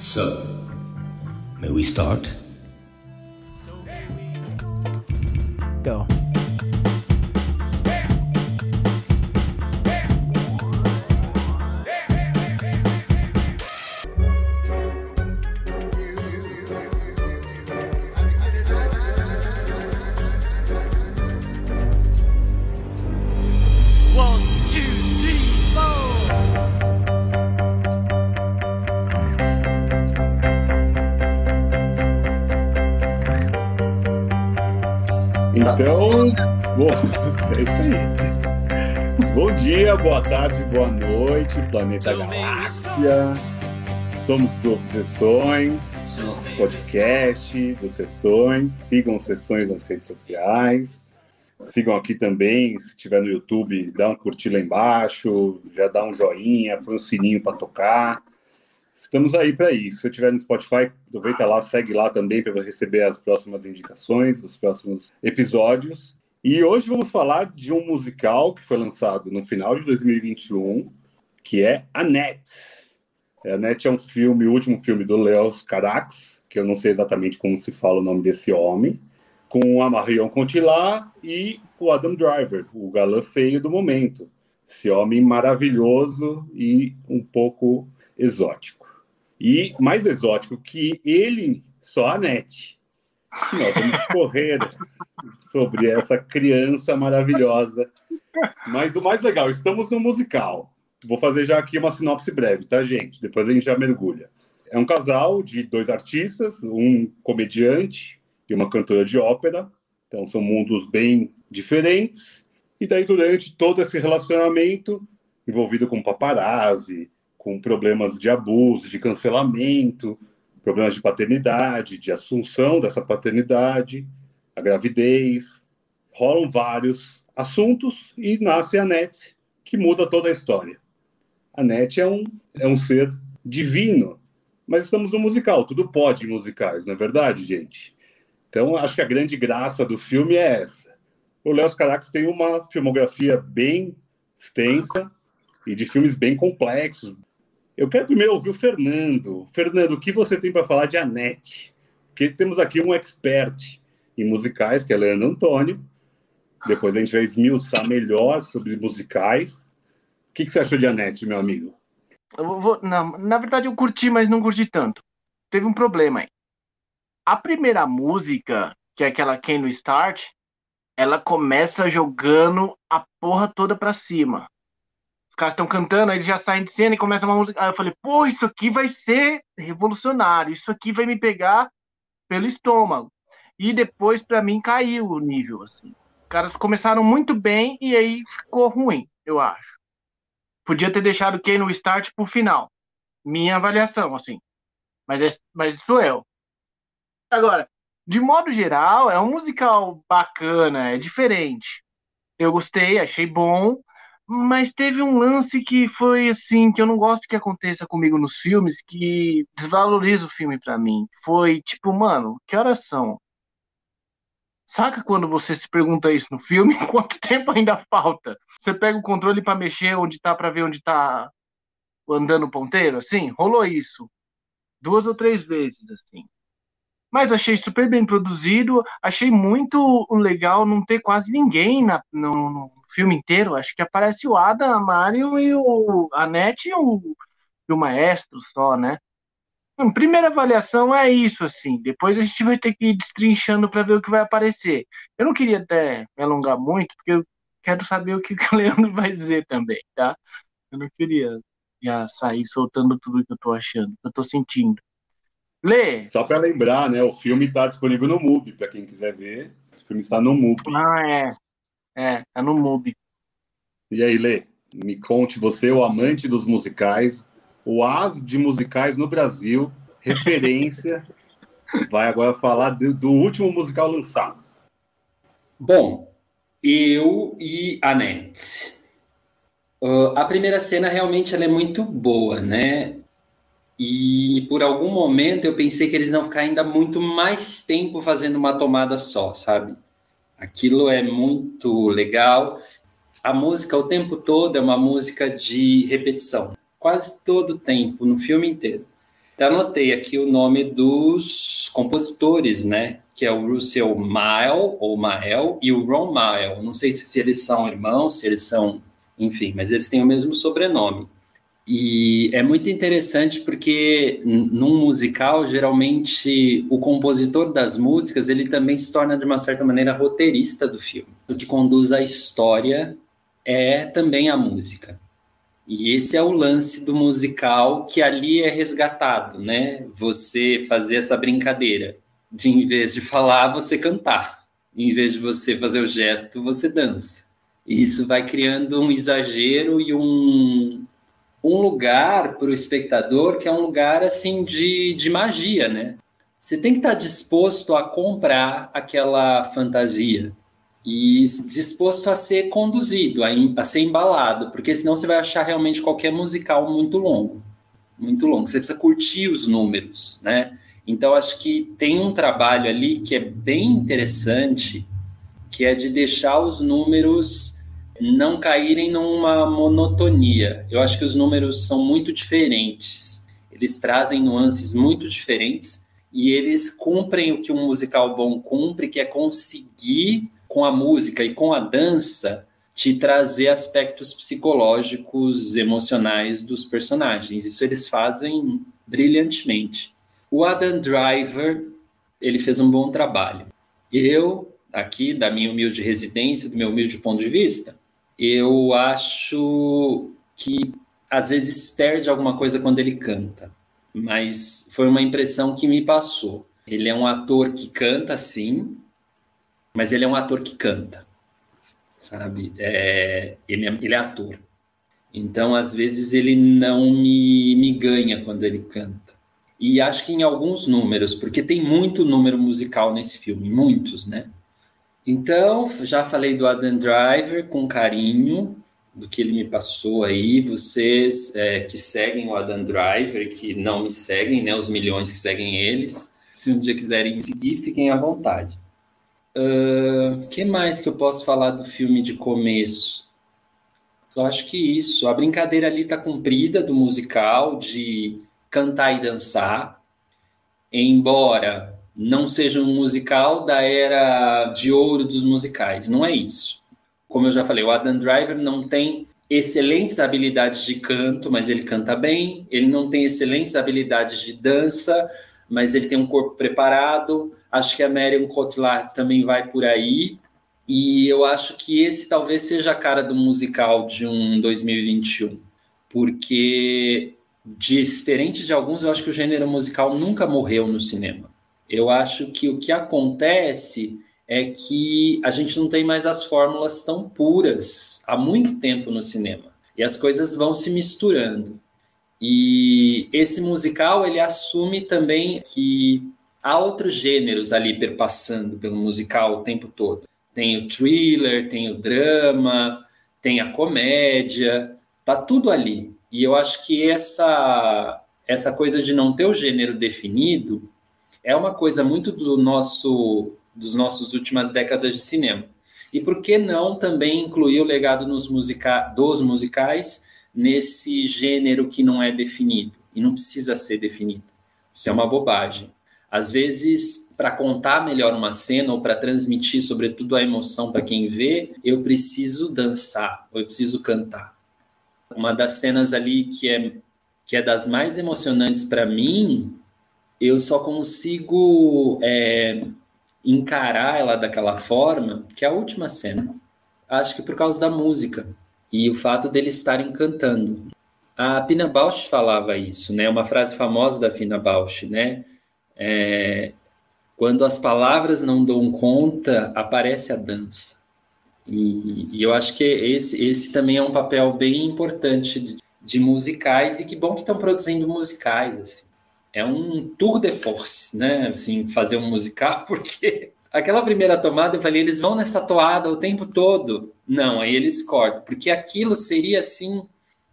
So, may we start? Go. Então, bom, é isso aí. Bom dia, boa tarde, boa noite, Planeta Galáxia. Somos do Obsessões, nosso podcast do Sessões. Sigam Sessões nas redes sociais. Sigam aqui também, se tiver no YouTube, dá um curtir lá embaixo, já dá um joinha, põe um sininho para tocar. Estamos aí para isso. Se eu estiver no Spotify, aproveita lá, segue lá também para receber as próximas indicações dos próximos episódios. E hoje vamos falar de um musical que foi lançado no final de 2021, que é Annette. Annette é um filme, o último filme do Léo Carax, que eu não sei exatamente como se fala o nome desse homem, com a Marion Cotillard e o Adam Driver, o galã feio do momento. Esse homem maravilhoso e um pouco exótico. E mais exótico que ele, só a Nete. Nós vamos correr sobre essa criança maravilhosa. Mas o mais legal, estamos no musical. Vou fazer já aqui uma sinopse breve, tá, gente? Depois a gente já mergulha. É um casal de dois artistas, um comediante e uma cantora de ópera. Então são mundos bem diferentes. E daí durante todo esse relacionamento, envolvido com paparazzi, com problemas de abuso, de cancelamento, problemas de paternidade, de assunção dessa paternidade, a gravidez, rolam vários assuntos e nasce a Nete, que muda toda a história. A Nete é um, é um ser divino, mas estamos no musical, tudo pode em musicais, não é verdade, gente? Então, acho que a grande graça do filme é essa. O Léo Carax tem uma filmografia bem extensa e de filmes bem complexos, eu quero primeiro ouvir o Fernando. Fernando, o que você tem para falar de Anete? Porque temos aqui um expert em musicais, que é Leandro Antônio. Depois a gente vai esmiuçar melhor sobre musicais. O que, que você achou de Anete, meu amigo? Vou, não, na verdade eu curti, mas não curti tanto. Teve um problema aí. A primeira música, que é aquela Can No Start, ela começa jogando a porra toda pra cima. Caras estão cantando, aí eles já saem de cena e começa uma música. Aí eu falei, pô, isso aqui vai ser revolucionário, isso aqui vai me pegar pelo estômago. E depois, para mim, caiu o nível, assim. Os caras começaram muito bem e aí ficou ruim, eu acho. Podia ter deixado o no start pro final. Minha avaliação, assim. Mas, é, mas sou eu. Agora, de modo geral, é um musical bacana, é diferente. Eu gostei, achei bom, mas teve um lance que foi assim, que eu não gosto que aconteça comigo nos filmes, que desvaloriza o filme para mim. Foi tipo, mano, que horas são? Saca quando você se pergunta isso no filme? Quanto tempo ainda falta? Você pega o controle para mexer onde tá, para ver onde tá andando o ponteiro? Assim, rolou isso. Duas ou três vezes, assim. Mas achei super bem produzido, achei muito legal não ter quase ninguém na, no, no filme inteiro. Acho que aparece o Adam, a Mario e o Anete e o, e o Maestro só, né? Hum, primeira avaliação é isso, assim. Depois a gente vai ter que ir destrinchando para ver o que vai aparecer. Eu não queria até me alongar muito, porque eu quero saber o que o Leandro vai dizer também, tá? Eu não queria já sair soltando tudo que eu tô achando, que eu tô sentindo. Lê. Só para lembrar, né? O filme está disponível no MUBI, para quem quiser ver. O filme está no MUBI. Ah, é. É, tá no MUBI. E aí, Lê, me conte, você, o amante dos musicais, o as de musicais no Brasil, referência, vai agora falar do, do último musical lançado. Bom, eu e a Net. Uh, a primeira cena realmente ela é muito boa, né? E por algum momento eu pensei que eles iam ficar ainda muito mais tempo fazendo uma tomada só, sabe? Aquilo é muito legal. A música o tempo todo é uma música de repetição, quase todo o tempo, no filme inteiro. Até anotei aqui o nome dos compositores, né? Que é o Russell Mile, ou Mael, e o Ron Mile. Não sei se eles são irmãos, se eles são, enfim, mas eles têm o mesmo sobrenome. E é muito interessante porque num musical, geralmente o compositor das músicas, ele também se torna de uma certa maneira roteirista do filme. O que conduz a história é também a música. E esse é o lance do musical que ali é resgatado, né? Você fazer essa brincadeira de em vez de falar, você cantar. Em vez de você fazer o gesto, você dança. E isso vai criando um exagero e um, um lugar para o espectador que é um lugar assim de, de magia, né? Você tem que estar disposto a comprar aquela fantasia e disposto a ser conduzido, a, a ser embalado, porque senão você vai achar realmente qualquer musical muito longo, muito longo. Você precisa curtir os números, né? Então acho que tem um trabalho ali que é bem interessante, que é de deixar os números não caírem numa monotonia. Eu acho que os números são muito diferentes. Eles trazem nuances muito diferentes e eles cumprem o que um musical bom cumpre, que é conseguir com a música e com a dança te trazer aspectos psicológicos, emocionais dos personagens. Isso eles fazem brilhantemente. O Adam Driver, ele fez um bom trabalho. Eu, aqui da minha humilde residência, do meu humilde ponto de vista, eu acho que às vezes perde alguma coisa quando ele canta, mas foi uma impressão que me passou. Ele é um ator que canta, sim, mas ele é um ator que canta, sabe? É, ele, é, ele é ator. Então, às vezes, ele não me, me ganha quando ele canta. E acho que em alguns números, porque tem muito número musical nesse filme, muitos, né? Então, já falei do Adam Driver com carinho, do que ele me passou aí. Vocês é, que seguem o Adam Driver, que não me seguem, né? Os milhões que seguem eles, se um dia quiserem me seguir, fiquem à vontade. O uh, que mais que eu posso falar do filme de começo? Eu acho que isso. A brincadeira ali está cumprida do musical, de cantar e dançar. Embora não seja um musical da era de ouro dos musicais. Não é isso. Como eu já falei, o Adam Driver não tem excelentes habilidades de canto, mas ele canta bem. Ele não tem excelentes habilidades de dança, mas ele tem um corpo preparado. Acho que a Marion Cotillard também vai por aí. E eu acho que esse talvez seja a cara do musical de um 2021, porque diferente de alguns, eu acho que o gênero musical nunca morreu no cinema. Eu acho que o que acontece é que a gente não tem mais as fórmulas tão puras há muito tempo no cinema. E as coisas vão se misturando. E esse musical, ele assume também que há outros gêneros ali perpassando pelo musical o tempo todo. Tem o thriller, tem o drama, tem a comédia, tá tudo ali. E eu acho que essa essa coisa de não ter o gênero definido é uma coisa muito do nosso dos nossos últimas décadas de cinema. E por que não também incluir o legado musica dos musicais nesse gênero que não é definido e não precisa ser definido? Isso é uma bobagem. Às vezes, para contar melhor uma cena ou para transmitir, sobretudo, a emoção para quem vê, eu preciso dançar, ou eu preciso cantar. Uma das cenas ali que é, que é das mais emocionantes para mim eu só consigo é, encarar ela daquela forma, que é a última cena. Acho que por causa da música e o fato deles estarem cantando. A Pina Bausch falava isso, né? Uma frase famosa da Pina Bausch, né? É, quando as palavras não dão conta, aparece a dança. E, e, eu acho que esse, esse também é um papel bem importante de, de musicais e que bom que estão produzindo musicais assim é um tour de force, né? Assim, fazer um musical, porque aquela primeira tomada eu falei, eles vão nessa toada o tempo todo. Não, aí eles cortam, porque aquilo seria assim,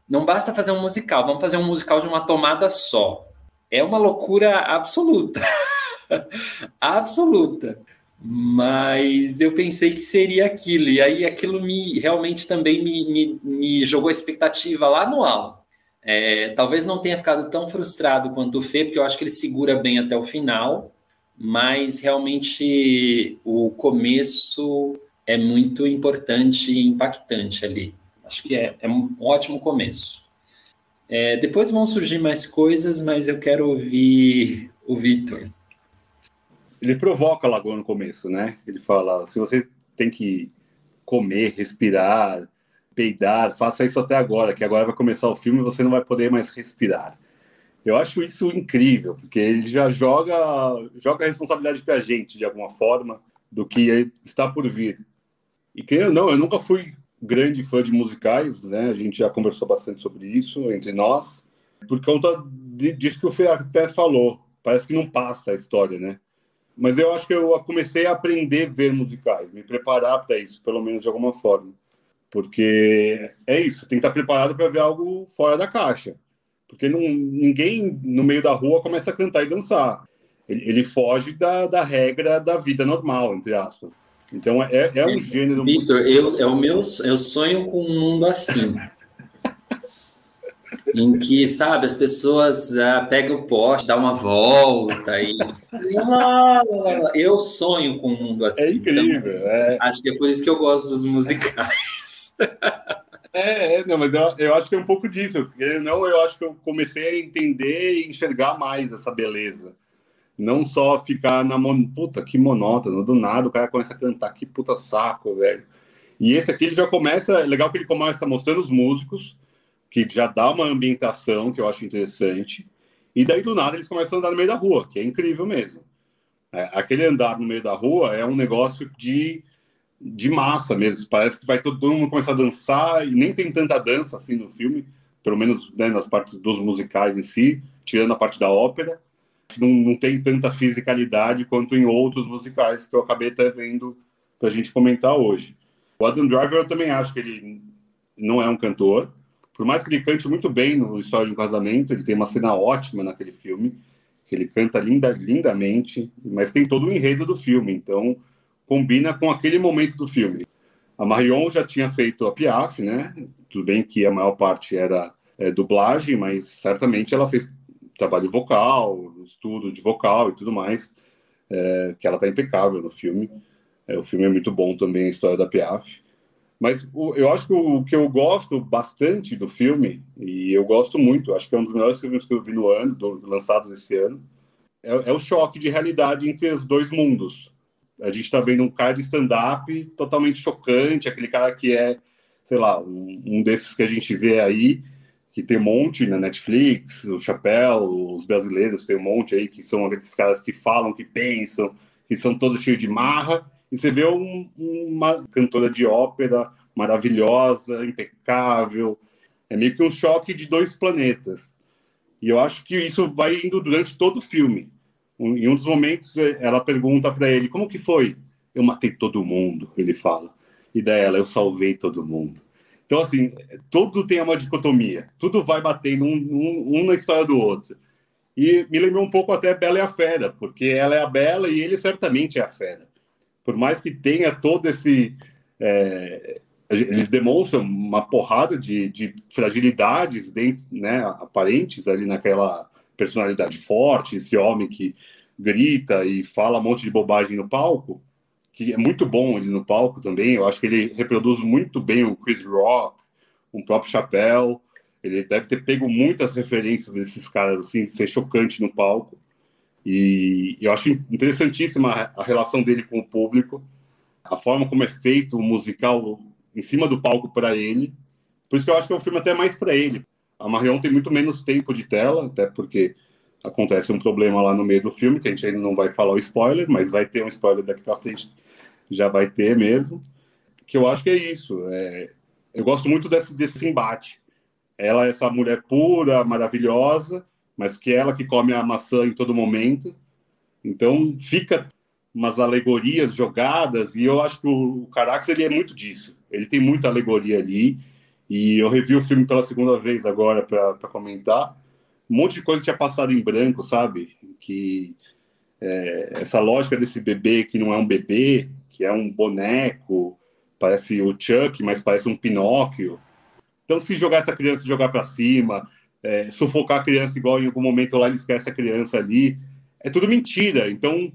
não basta fazer um musical, vamos fazer um musical de uma tomada só. É uma loucura absoluta. absoluta. Mas eu pensei que seria aquilo, e aí aquilo me realmente também me, me, me jogou a expectativa lá no alto. É, talvez não tenha ficado tão frustrado quanto o Fê, porque eu acho que ele segura bem até o final, mas realmente o começo é muito importante e impactante ali. Acho que é, é um ótimo começo. É, depois vão surgir mais coisas, mas eu quero ouvir o Vitor. Ele provoca logo no começo, né? Ele fala: se você tem que comer, respirar, peidar, faça isso até agora, que agora vai começar o filme e você não vai poder mais respirar. Eu acho isso incrível, porque ele já joga, joga a responsabilidade para a gente, de alguma forma, do que está por vir. E querendo não, eu nunca fui grande fã de musicais, né? A gente já conversou bastante sobre isso entre nós, por conta disso que o Fê até falou. Parece que não passa a história, né? Mas eu acho que eu comecei a aprender a ver musicais, me preparar para isso, pelo menos de alguma forma. Porque é isso, tem que estar preparado para ver algo fora da caixa. Porque não, ninguém no meio da rua começa a cantar e dançar. Ele, ele foge da, da regra da vida normal, entre aspas. Então é, é um gênero. Vitor, muito... eu, é o meu, eu sonho com um mundo assim. em que, sabe, as pessoas ah, pegam o poste, dá uma volta e. eu sonho com um mundo assim. É incrível. Então, é... Acho que é por isso que eu gosto dos musicais. É, é, não, mas eu, eu, acho que é um pouco disso. Não, eu acho que eu comecei a entender e enxergar mais essa beleza. Não só ficar na mon... puta, que monótono, do nada o cara começa a cantar, que puta saco, velho. E esse aqui ele já começa, é legal que ele começa mostrando os músicos, que já dá uma ambientação que eu acho interessante. E daí do nada eles começam a andar no meio da rua, que é incrível mesmo. É, aquele andar no meio da rua é um negócio de de massa mesmo. Parece que vai todo mundo começar a dançar e nem tem tanta dança assim no filme, pelo menos né, nas partes dos musicais em si, tirando a parte da ópera. Não, não tem tanta fisicalidade quanto em outros musicais que eu acabei até vendo para a gente comentar hoje. O Adam Driver eu também acho que ele não é um cantor, por mais que ele cante muito bem no História de um Casamento, ele tem uma cena ótima naquele filme, que ele canta linda, lindamente, mas tem todo o enredo do filme, então combina com aquele momento do filme. A Marion já tinha feito a Piaf, né? Tudo bem que a maior parte era é, dublagem, mas certamente ela fez trabalho vocal, estudo de vocal e tudo mais, é, que ela está impecável no filme. É, o filme é muito bom também, a história da Piaf. Mas o, eu acho que o, o, que eu gosto bastante do filme, e eu gosto muito, acho que é um dos melhores filmes que eu vi no ano, do, lançados esse ano, é, é o choque de realidade entre os dois mundos a gente está vendo um cara de stand-up totalmente chocante, aquele cara que é, sei lá, um, um, desses que a gente vê aí, que tem um monte na Netflix, o Chapéu, os brasileiros tem um monte aí, que são aqueles caras que falam, que pensam, que são todos cheios de marra, e você vê um, uma cantora de ópera maravilhosa, impecável, é meio que um choque de dois planetas. E eu acho que isso vai indo durante todo o filme. Em um dos momentos, eh, ela pergunta para ele: Como que foi? Eu matei todo mundo, ele fala. E daí ela: Eu salvei todo mundo. Então, assim, tudo tem uma dicotomia. Tudo vai batendo um, um, um na história do outro. E me lembrou um pouco até Bela e a Fera, porque ela é a Bela e ele certamente é a Fera. Por mais que tenha todo esse. É, eles demonstram uma porrada de, de fragilidades dentro, né, aparentes ali naquela personalidade forte, esse homem que grita e fala um monte de bobagem no palco, que é muito bom ele no palco também. Eu acho que ele reproduz muito bem o Chris Rock, o próprio Chapéu. Ele deve ter pego muitas referências desses caras, assim, ser chocante no palco. E eu acho interessantíssima a relação dele com o público, a forma como é feito o musical em cima do palco para ele. Por isso que eu acho que é um filme até mais para ele. A Marion tem muito menos tempo de tela, até porque acontece um problema lá no meio do filme, que a gente ainda não vai falar o spoiler, mas vai ter um spoiler daqui para frente, já vai ter mesmo. Que eu acho que é isso. É, eu gosto muito desse, desse embate. Ela é essa mulher pura, maravilhosa, mas que é ela que come a maçã em todo momento. Então fica umas alegorias jogadas, e eu acho que o Carax ele é muito disso. Ele tem muita alegoria ali e eu revi o filme pela segunda vez agora para comentar. Um monte de coisa tinha passado em branco, sabe? Que é, essa lógica desse bebê que não é um bebê, que é um boneco, parece o Chuck, mas parece um Pinóquio. Então, se jogar essa criança jogar para cima, é, sufocar a criança igual em algum momento lá ele esquece a criança ali. É tudo mentira. Então,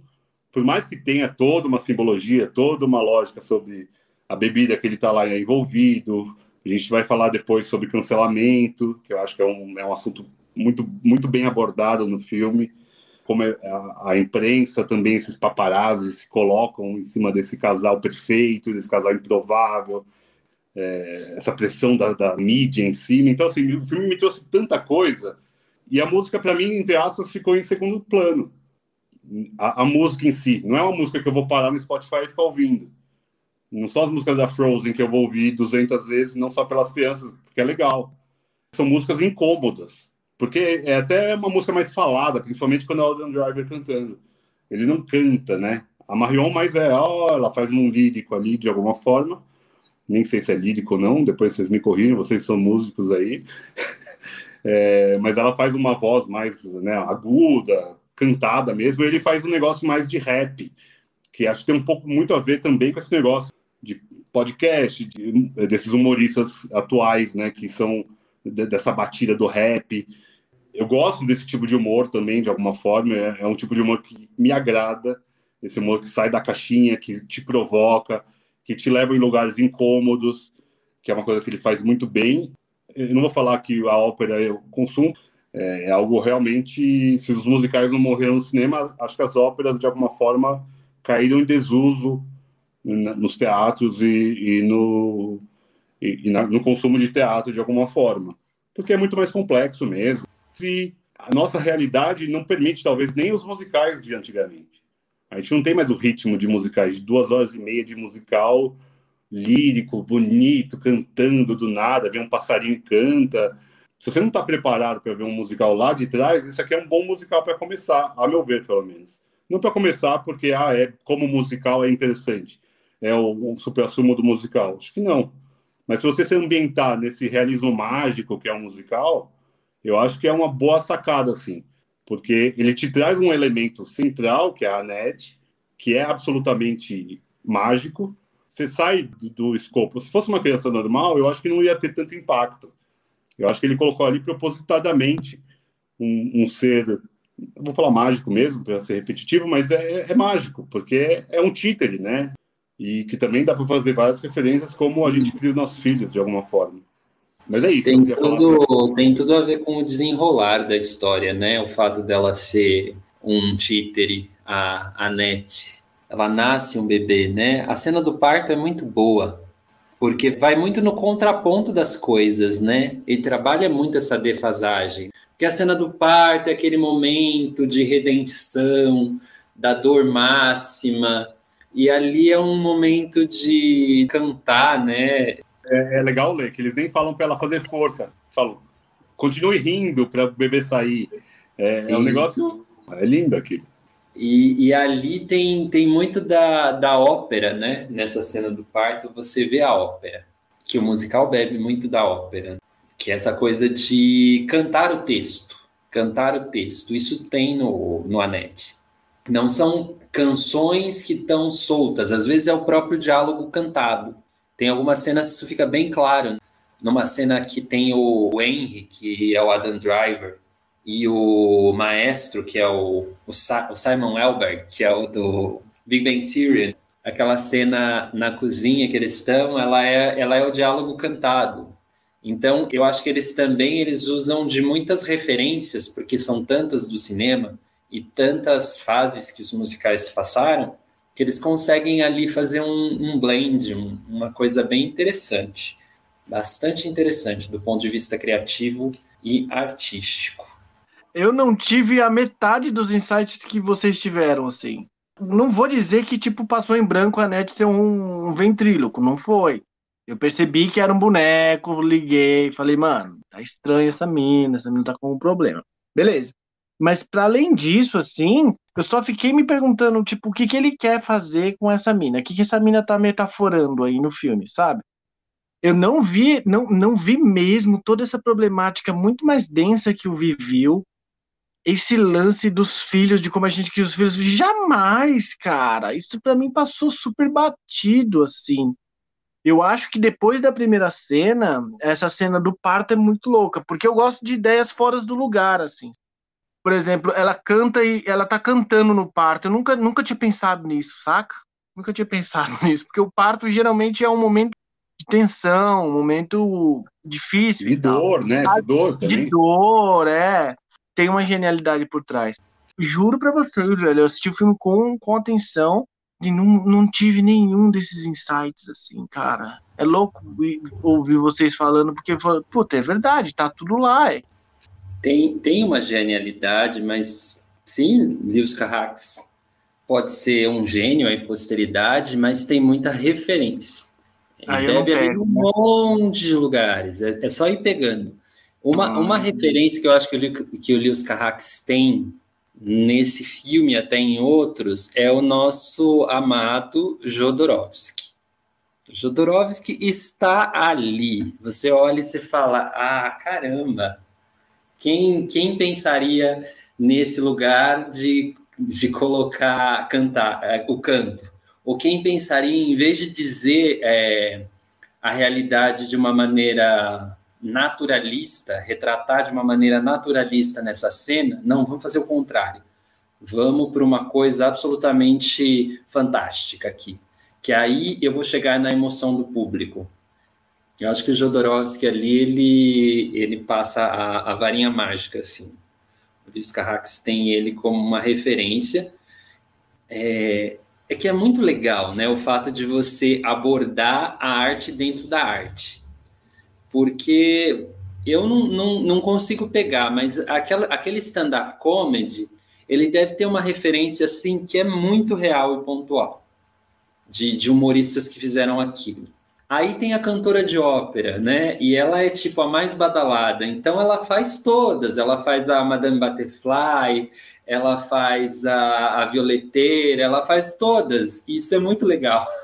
por mais que tenha toda uma simbologia, toda uma lógica sobre a bebida que ele está lá envolvido, a gente vai falar depois sobre cancelamento, que eu acho que é um, é um assunto muito, muito bem abordado no filme, como é, a, imprensa também, esses paparazzi se colocam em cima desse casal perfeito, desse casal improvável, é, essa pressão da, da, mídia em cima. Então, assim, o filme me trouxe tanta coisa e a música, para mim, entre aspas, ficou em segundo plano. A, a, música em si, não é uma música que eu vou parar no Spotify e ficar ouvindo. Não são as músicas da Frozen que eu vou ouvir 200 vezes, não só pelas crianças, porque é legal. São músicas incômodas, porque é até uma música mais falada, principalmente quando é o Adam Driver cantando. Ele não canta, né? A Marion mais é, ó, ela faz um lírico ali de alguma forma, nem sei se é lírico ou não, depois vocês me corrigem, vocês são músicos aí. é, mas ela faz uma voz mais né, aguda, cantada mesmo, ele faz um negócio mais de rap, que acho que tem um pouco muito a ver também com esse negócio podcast, de, desses humoristas atuais, né, que são de, dessa batida do rap. Eu gosto desse tipo de humor também, de alguma forma, é, é um tipo de humor que me agrada, esse humor que sai da caixinha, que te provoca, que te levam em lugares incômodos, que é uma coisa que ele faz muito bem. Eu não vou falar que a ópera eu consumo, é, é algo realmente. Se os musicais não morreram no cinema, acho que as óperas, de alguma forma, caíram em desuso nos teatros e, e no, e, e na, no consumo de teatro, de alguma forma. Porque é muito mais complexo mesmo. E a nossa realidade não permite, talvez, nem os musicais de antigamente. A gente não tem mais o ritmo de musicais, de duas horas e meia de musical lírico, bonito, cantando do nada, vem um passarinho e canta. Se você não está preparado para ver um musical lá de trás, isso aqui é um bom musical para começar, a meu ver, pelo menos. Não para começar porque, ah, é, como musical é interessante, é o, o supra-sumo do musical. Acho que não. Mas se você se ambientar nesse realismo mágico que é um musical, eu acho que é uma boa sacada, assim porque ele te traz um elemento central, que é a net, que é absolutamente mágico. Você sai do, do escopo. Se fosse uma criança normal, eu acho que não ia ter tanto impacto. Eu acho que ele colocou ali propositadamente um, um ser, vou falar mágico mesmo, para ser repetitivo, mas é, é, é mágico, porque é, é, um títere, né? E que também dá para fazer várias referências, como a gente cria os nossos filhos, de alguma forma. Mas é isso. Tem tudo, tem tudo a ver com o desenrolar da história, né? O fato dela ser um títere, a, a Net. Ela nasce um bebê, né? A cena do parto é muito boa, porque vai muito no contraponto das coisas, né? E trabalha muito essa defasagem. Porque a cena do parto é aquele momento de redenção, da dor máxima, e ali é um momento de cantar, né? é, é, legal ler, que eles nem falam para ela fazer força. Falam, continue rindo para o bebê sair. É, é, um negócio. É lindo aquilo. E, e, ali tem, tem muito da, da ópera, né? Nessa cena do parto, você vê a ópera. Que o musical bebe muito da ópera. Que é essa coisa de cantar o texto. Cantar o texto. Isso tem no, no Anete. Não são canções que estão soltas. Às vezes é o próprio diálogo cantado. Tem algumas cenas que isso fica bem claro. Numa cena que tem o Henry, que é o Adam Driver, e o maestro, que é o, o, Sa o Simon Elberg, que é o do Big Bang Theory, aquela cena na cozinha que eles estão, ela é, ela é o diálogo cantado. Então, eu acho que eles também eles usam de muitas referências, porque são tantas do cinema e tantas fases que os musicais passaram, que eles conseguem ali fazer um, um blend, um, uma coisa bem interessante, bastante interessante do ponto de vista criativo e artístico. Eu não tive a metade dos insights que vocês tiveram, assim. Não vou dizer que, tipo, passou em branco a net ser um, um ventríloco, não foi. Eu percebi que era um boneco, liguei, falei, mano, tá estranha essa mina, essa mina tá com um problema. Beleza. Mas para além disso, assim, eu só fiquei me perguntando, tipo, o que, que ele quer fazer com essa mina? O que, que essa mina tá metaforando aí no filme, sabe? Eu não vi, não, não vi mesmo toda essa problemática muito mais densa que o Vi viu. Esse lance dos filhos, de como a gente cria os filhos. Jamais, cara. Isso para mim passou super batido, assim. Eu acho que depois da primeira cena, essa cena do parto é muito louca, porque eu gosto de ideias fora do lugar, assim. Por exemplo, ela canta e ela tá cantando no parto. Eu nunca, nunca tinha pensado nisso, saca? Nunca tinha pensado nisso, porque o parto geralmente é um momento de tensão, um momento difícil. De dor, né? De dor também. De dor, é. Tem uma genialidade por trás. Juro pra vocês, velho, eu assisti o filme com, com atenção e não, não tive nenhum desses insights, assim, cara. É louco ouvir vocês falando, porque, puta, é verdade, tá tudo lá. É. Tem, tem uma genialidade, mas sim, Lewis Carrax pode ser um gênio em posteridade, mas tem muita referência. Ele deve haver um monte de lugares, é, é só ir pegando. Uma, ah. uma referência que eu acho que o, que o Lewis Carrax tem nesse filme, até em outros, é o nosso amado Jodorowsky. Jodorowsky está ali. Você olha e você fala: ah, caramba, quem, quem pensaria nesse lugar de, de colocar cantar é, o canto? Ou quem pensaria, em vez de dizer é, a realidade de uma maneira naturalista, retratar de uma maneira naturalista nessa cena, não, vamos fazer o contrário. Vamos para uma coisa absolutamente fantástica aqui. Que aí eu vou chegar na emoção do público. Eu acho que o Jodorowsky ali, ele, ele passa a, a varinha mágica, assim. O Luiz Carrax tem ele como uma referência. É, é que é muito legal, né? O fato de você abordar a arte dentro da arte porque eu não, não, não consigo pegar, mas aquela, aquele stand-up comedy, ele deve ter uma referência assim que é muito real e pontual de, de humoristas que fizeram aquilo. Aí tem a cantora de ópera, né? E ela é tipo a mais badalada. Então ela faz todas. Ela faz a Madame Butterfly, ela faz a, a Violeteira, ela faz todas. Isso é muito legal.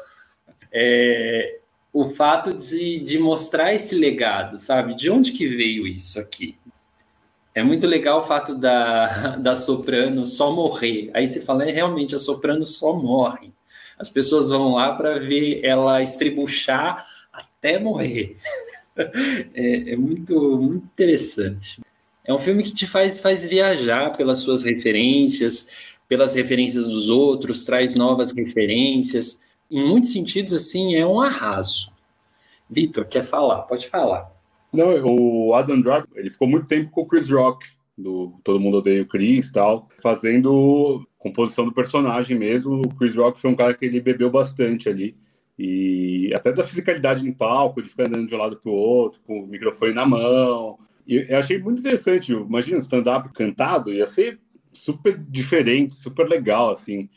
É, o fato de, de mostrar esse legado, sabe? De onde que veio isso aqui? É muito legal o fato da, da soprano só morrer. Aí você fala, é realmente, a soprano só morre. As pessoas vão lá para ver ela estribuchar até morrer. É, é, muito, muito interessante. É um filme que te faz, faz viajar pelas suas referências, pelas referências dos outros, traz novas referências em muitos sentidos, assim, é um arraso. Vitor, quer falar? Pode falar. Não, o Adam Driver, ele ficou muito tempo com o Chris Rock, do Todo Mundo Odeia o Chris e tal, fazendo composição do personagem mesmo. O Chris Rock foi um cara que ele bebeu bastante ali. E até da fisicalidade em palco, de ficar andando de um lado para o outro, com o microfone na mão. E eu achei muito interessante. Imagina, stand-up cantado, ia ser super diferente, super legal, assim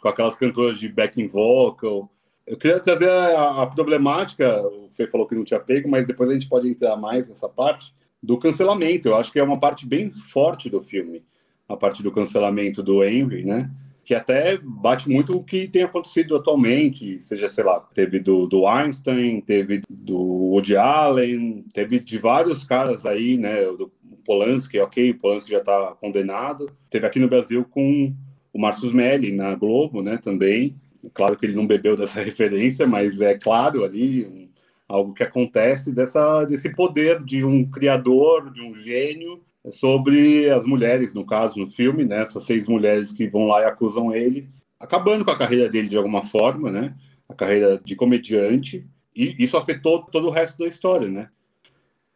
com aquelas cantoras de backing vocal. Eu queria trazer a, a, problemática, o Fê falou que não tinha pego, mas depois a gente pode entrar mais nessa parte do cancelamento. Eu acho que é uma parte bem forte do filme, a parte do cancelamento do Henry, né? Que até bate muito o que tem acontecido atualmente, seja, sei lá, teve do, do Einstein, teve do Woody Allen, teve de vários caras aí, né? Do Polanski, ok, o Polanski já está condenado. Teve aqui no Brasil com o Marcus Melli na Globo, né, também. Claro que ele não bebeu dessa referência, mas é claro ali algo que acontece dessa, desse poder de um criador, de um gênio sobre as mulheres, no caso, no filme, né, essas seis mulheres que vão lá e acusam ele, acabando com a carreira dele de alguma forma, né, a carreira de comediante, e isso afetou todo o resto da história, né.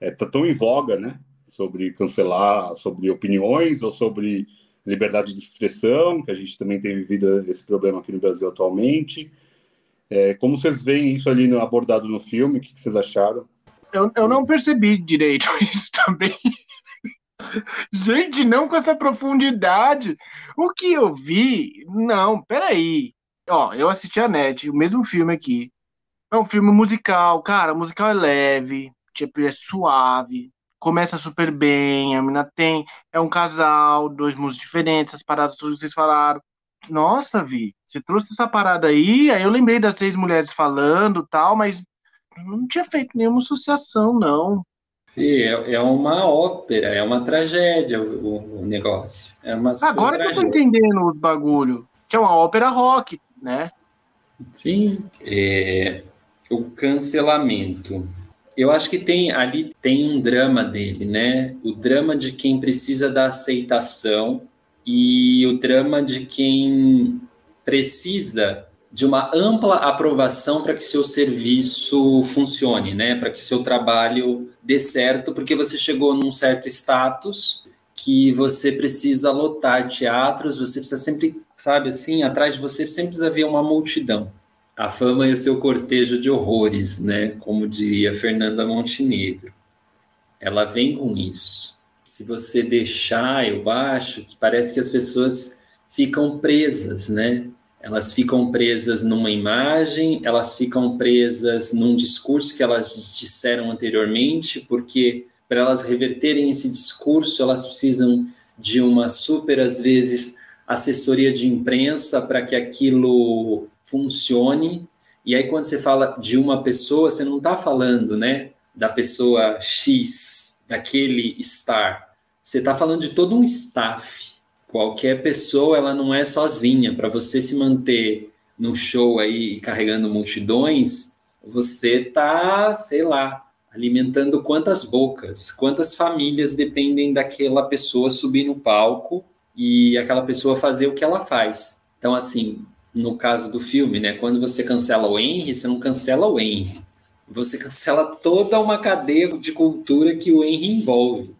É, tá tão em voga, né, sobre cancelar, sobre opiniões ou sobre liberdade de expressão, que a gente também tem vivido esse problema aqui no Brasil atualmente. É, como vocês veem isso ali abordado no filme? O que, que vocês acharam? Eu, eu não percebi direito isso também. Gente, não com essa profundidade. O que eu vi, não, peraí. Ó, eu assisti a NET, o mesmo filme aqui. É um filme musical, cara, o musical é leve, tipo, é suave, começa super bem, a mina tem, é um casal, dois músicos diferentes, as paradas todas que vocês falaram. Nossa, Vi, você trouxe essa parada aí, aí eu lembrei das seis mulheres falando tal, mas não tinha feito nenhuma associação, não. É, é uma ópera, é uma tragédia o, o negócio. É uma Agora que eu tô entendendo o bagulho, que é uma ópera rock, né? Sim. É, o cancelamento. Eu acho que tem ali tem um drama dele, né? O drama de quem precisa da aceitação e o drama de quem precisa de uma ampla aprovação para que seu serviço funcione, né? Para que seu trabalho dê certo, porque você chegou num certo status que você precisa lotar teatros, você precisa sempre, sabe assim, atrás de você sempre precisa haver uma multidão. A fama e o seu cortejo de horrores, né? Como diria Fernanda Montenegro. Ela vem com isso. Se você deixar, eu acho que parece que as pessoas ficam presas, né? Elas ficam presas numa imagem, elas ficam presas num discurso que elas disseram anteriormente, porque para elas reverterem esse discurso, elas precisam de uma super, às vezes, assessoria de imprensa para que aquilo funcione. E aí, quando você fala de uma pessoa, você não está falando, né, da pessoa X, daquele star. Você está falando de todo um staff. Qualquer pessoa, ela não é sozinha. Para você se manter no show aí carregando multidões, você tá, sei lá, alimentando quantas bocas, quantas famílias dependem daquela pessoa subir no palco e aquela pessoa fazer o que ela faz. Então, assim, no caso do filme, né? Quando você cancela o Henry, você não cancela o Henry. Você cancela toda uma cadeia de cultura que o Henry envolve.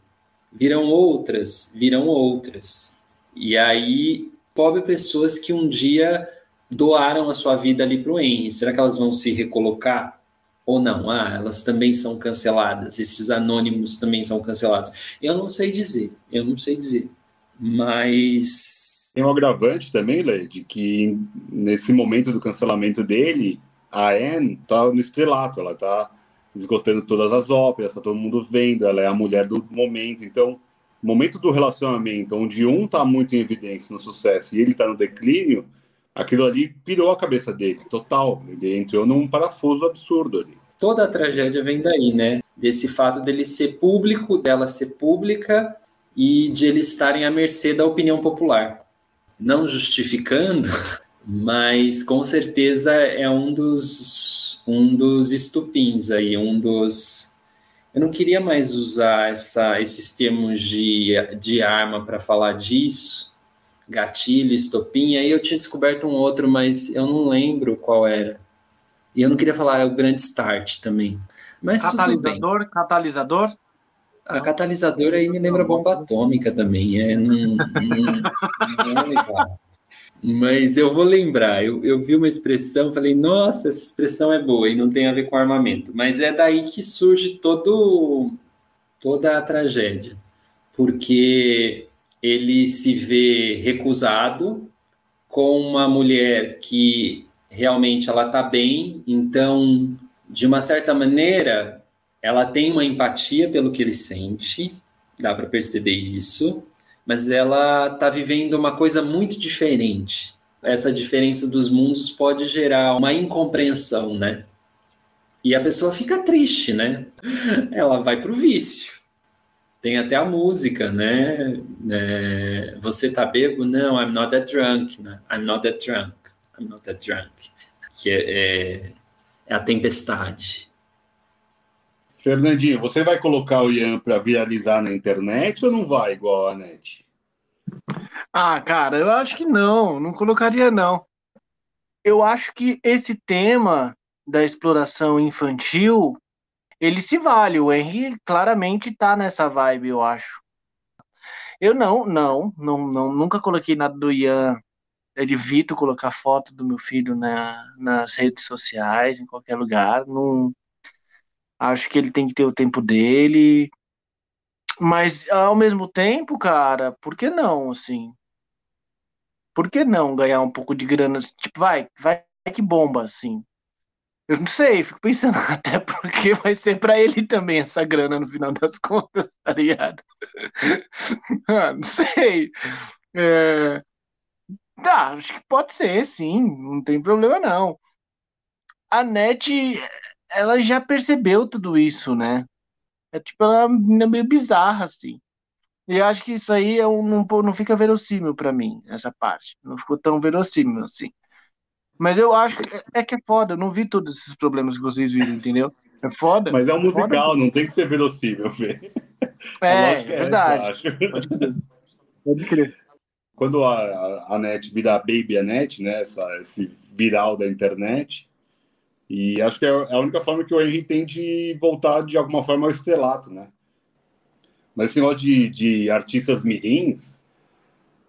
Virão outras, virão outras. E aí, pobre pessoas que um dia doaram a sua vida ali para o Henry. Será que elas vão se recolocar? Ou não? Ah, elas também são canceladas. Esses anônimos também são cancelados. Eu não sei dizer. Eu não sei dizer. Mas tem um agravante também, Lê, de que nesse momento do cancelamento dele, a Anne tá no estrelato, ela tá esgotando todas as óperas, tá todo mundo vendo, ela é a mulher do momento. Então, momento do relacionamento, onde um tá muito em evidência no sucesso e ele tá no declínio, aquilo ali pirou a cabeça dele, total. Ele entrou num parafuso absurdo ali. Toda a tragédia vem daí, né? Desse fato dele ser público, dela ser pública e de eles estarem à mercê da opinião popular não justificando, mas com certeza é um dos, um dos estupins aí, um dos. Eu não queria mais usar essa, esses termos de, de arma para falar disso, gatilho, estopim. Aí eu tinha descoberto um outro, mas eu não lembro qual era. E eu não queria falar é o grande start também. Mas catalisador, catalisador. A catalisador aí me lembra bomba atômica também, é, não, não, não é. Mas eu vou lembrar, eu, eu vi uma expressão, falei, nossa, essa expressão é boa e não tem a ver com armamento. Mas é daí que surge todo, toda a tragédia, porque ele se vê recusado com uma mulher que realmente ela está bem, então, de uma certa maneira, ela tem uma empatia pelo que ele sente, dá para perceber isso, mas ela está vivendo uma coisa muito diferente. Essa diferença dos mundos pode gerar uma incompreensão, né? E a pessoa fica triste, né? Ela vai para o vício. Tem até a música, né? É, você tá bebo? Não, I'm not that drunk. Né? I'm not that drunk. I'm not that drunk. Que é, é, é a tempestade. Fernandinho, você vai colocar o Ian para viralizar na internet ou não vai igual a net? Ah, cara, eu acho que não, não colocaria não. Eu acho que esse tema da exploração infantil, ele se vale. O Henry claramente tá nessa vibe, eu acho. Eu não, não, não, não nunca coloquei nada do Ian. Evito colocar foto do meu filho na, nas redes sociais, em qualquer lugar. Não, Acho que ele tem que ter o tempo dele. Mas ao mesmo tempo, cara, por que não, assim? Por que não ganhar um pouco de grana? Tipo, vai, vai que bomba, assim. Eu não sei, fico pensando até porque vai ser para ele também essa grana no final das contas, tá ligado? ah, não sei. É... Tá, acho que pode ser, sim, não tem problema não. A NET ela já percebeu tudo isso, né? É tipo, ela é meio bizarra, assim. E eu acho que isso aí é um, não, não fica verossímil para mim, essa parte. Não ficou tão verossímil assim. Mas eu acho que é, é que é foda. Eu não vi todos esses problemas que vocês viram, entendeu? É foda. Mas é um É musical, foda. não tem que ser verossímil, Fê. É, é essa, verdade. Pode crer. Pode crer. Quando a, a, a net vira a Baby né? Essa, esse viral da internet. E acho que é a única forma que o Henry tem de voltar de alguma forma ao estrelato, né? Mas esse negócio de, de artistas mirins,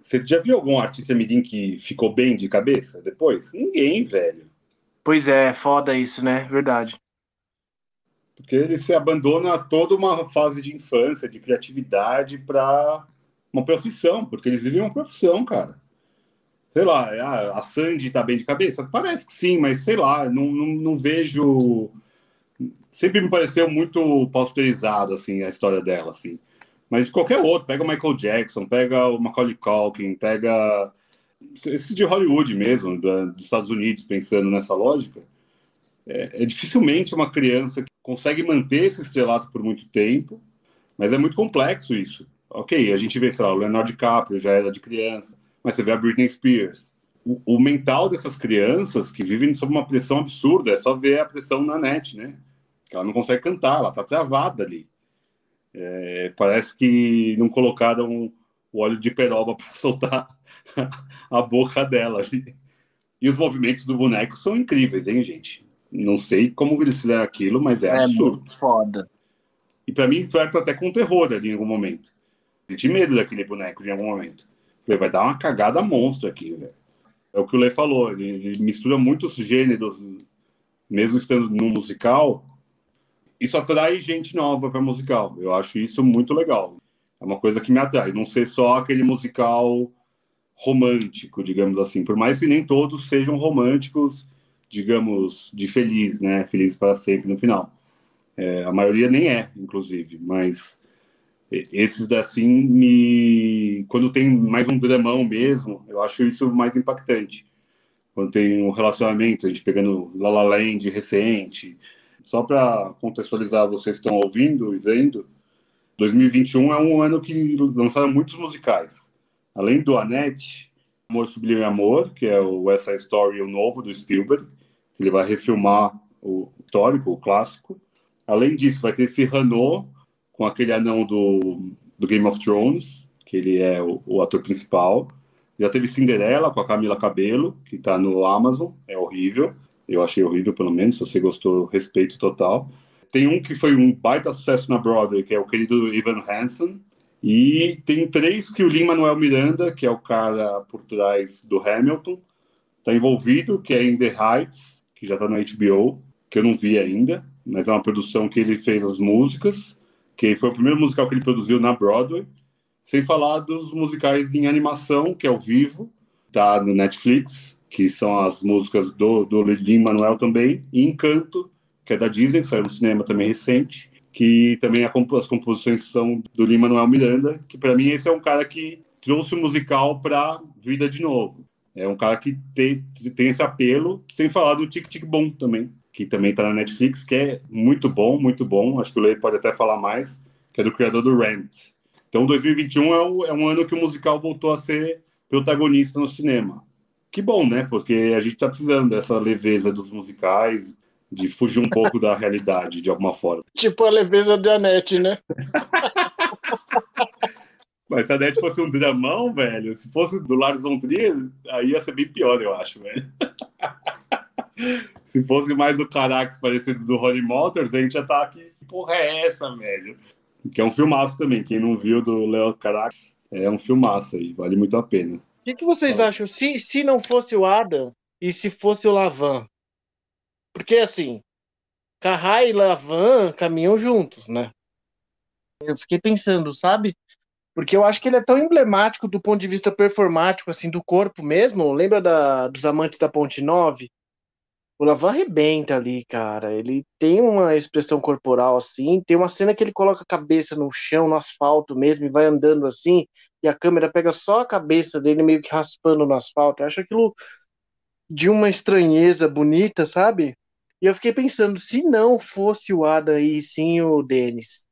você já viu algum artista mirim que ficou bem de cabeça depois? Ninguém, velho. Pois é, foda isso, né? Verdade. Porque ele se abandona toda uma fase de infância, de criatividade para uma profissão, porque eles vivem uma profissão, cara. Sei lá, a, a Sandy tá bem de cabeça? Parece que sim, mas sei lá, não, não, não vejo. Sempre me pareceu muito pasteurizado, assim, a história dela, assim. Mas de qualquer outro, pega o Michael Jackson, pega o Macaulay Culkin, pega esses de Hollywood mesmo, da- dos Estados Unidos, pensando nessa lógica. É, é dificilmente uma criança que consegue manter esse estrelato por muito tempo, mas é muito complexo isso. Ok, a gente vê, sei lá, o Leonardo DiCaprio já era de criança, mas você vê a Britney Spears. O, o mental dessas crianças que vivem sob uma pressão absurda, é só ver a pressão na net, né? Que ela não consegue cantar, ela tá travada ali. É, parece que não colocaram o óleo de peroba para soltar a boca dela ali. E os movimentos do boneco são incríveis, hein, gente? Não sei como eles fizeram aquilo, mas é, É absurdo. foda. E para mim, flerta até com terror ali em algum momento. Senti medo daquele boneco em algum momento. Falei, vai dar uma cagada monstro aqui, velho. É o que o Lê falou, ele, ele mistura muitos gêneros, mesmo estando num musical. Isso atrai gente nova para musical. Eu acho isso muito legal. É uma coisa que me atrai. Não ser só aquele musical romântico, digamos assim. Por mais que nem todos sejam românticos, digamos, de feliz, né? Felizes para sempre no final. É, a maioria nem é, inclusive, mas esses assim me quando tem mais um dramão mesmo, eu acho isso mais impactante. Quando tem um relacionamento, a gente pegando La La Land recente, só para contextualizar vocês estão ouvindo e vendo, 2021 é um ano que lançaram muitos musicais. Além do Annette, Amor Sublime Amor, que é o Side Story, o novo do Spielberg, que ele vai refilmar o histórico, o clássico. Além disso, vai ter Cyrano, com aquele anão do, do Game of Thrones, que ele é o, o ator principal. Já teve Cinderela com a Camila Cabello, que está no Amazon, é horrível. Eu achei horrível, pelo menos. Se você gostou, respeito total. Tem um que foi um baita sucesso na Broadway, que é o querido Ivan Hansen. E tem três que o Lin-Manuel Miranda, que é o cara por trás do Hamilton, está envolvido, que é In The Heights, que já está no HBO, que eu não vi ainda, mas é uma produção que ele fez as músicas, que foi o primeiro musical que ele produziu na Broadway, sem falar dos musicais em animação, que é o Vivo, tá no Netflix, que são as músicas do, do Lin-Manuel também, e Encanto, que é da Disney, que saiu no cinema também recente, que também as composições são do Lin-Manuel Miranda, que para mim esse é um cara que trouxe o musical para vida de novo. É um cara que tem, tem esse apelo, sem falar do Tic Tic Bom também, que também está na Netflix, que é muito bom, muito bom. Acho que o Lei pode até falar mais, que é do criador do Rent. Então, 2021 é, o- é um ano que o musical voltou a ser protagonista no cinema. Que bom, né? Porque a gente está precisando dessa leveza dos musicais, de fugir um pouco da realidade, de alguma forma. Tipo a leveza da net, né? Mas se a Net fosse um dramão, velho, se fosse do Lars von Trier, aí ia ser bem pior, eu acho, velho. se fosse mais o Carax parecido do Holly Motors, a gente já tá aqui, que porra é essa, velho? Que é um filmaço também, quem não viu do Leo Carax, é um filmaço aí, vale muito a pena. O que, que vocês acham? Se, se não fosse o Adam e se fosse o Lavan? Porque assim, Carrai e Lavan caminham juntos, né? Eu fiquei pensando, sabe? Porque eu acho que ele é tão emblemático do ponto de vista performático, assim, do corpo mesmo. Lembra da, dos Amantes da Ponte 9? O Lavan arrebenta ali, cara. Ele tem uma expressão corporal assim. Tem uma cena que ele coloca a cabeça no chão, no asfalto mesmo, e vai andando assim, e a câmera pega só a cabeça dele meio que raspando no asfalto. Eu acho aquilo de uma estranheza bonita, sabe? E eu fiquei pensando, se não fosse o Adam e sim o Denis.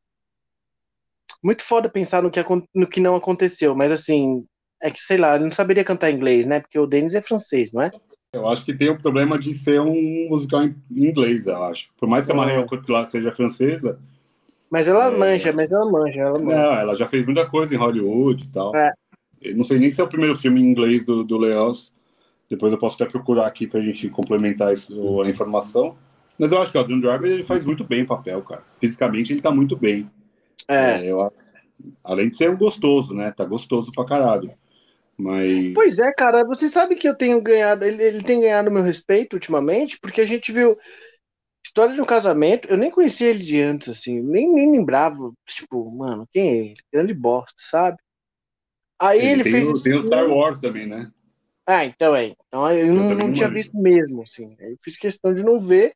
Muito foda pensar no que, no que não aconteceu, mas assim, É que, sei lá, ele não saberia cantar inglês, né? Porque o Denis é francês, não é? Eu acho que tem o problema de ser um musical em inglês, eu acho. Por mais que a Marion Cotillard seja francesa. Mas ela é... manja, mas ela manja, ela manja. Não, ela já fez muita coisa em Hollywood e tal. É. Eu não sei nem se é o primeiro filme em inglês do, do Leos. Depois eu posso até procurar aqui pra gente complementar isso, a informação. Mas eu acho que o Adam Driver ele faz muito bem o papel, cara. Fisicamente ele tá muito bem. É. é eu, além de ser um gostoso, né? Tá gostoso pra caralho. Mas... Pois é, cara, você sabe que eu tenho ganhado, ele, ele tem ganhado meu respeito ultimamente, porque a gente viu História de um Casamento, eu nem conhecia ele de antes, assim, nem, nem lembrava, tipo, mano, quem é ele? Grande bosta, sabe? Aí ele, ele fez. O, tem o Star Wars também, né? Ah, então é. Então eu, eu não, não tinha visto mesmo, assim. Eu fiz questão de não ver.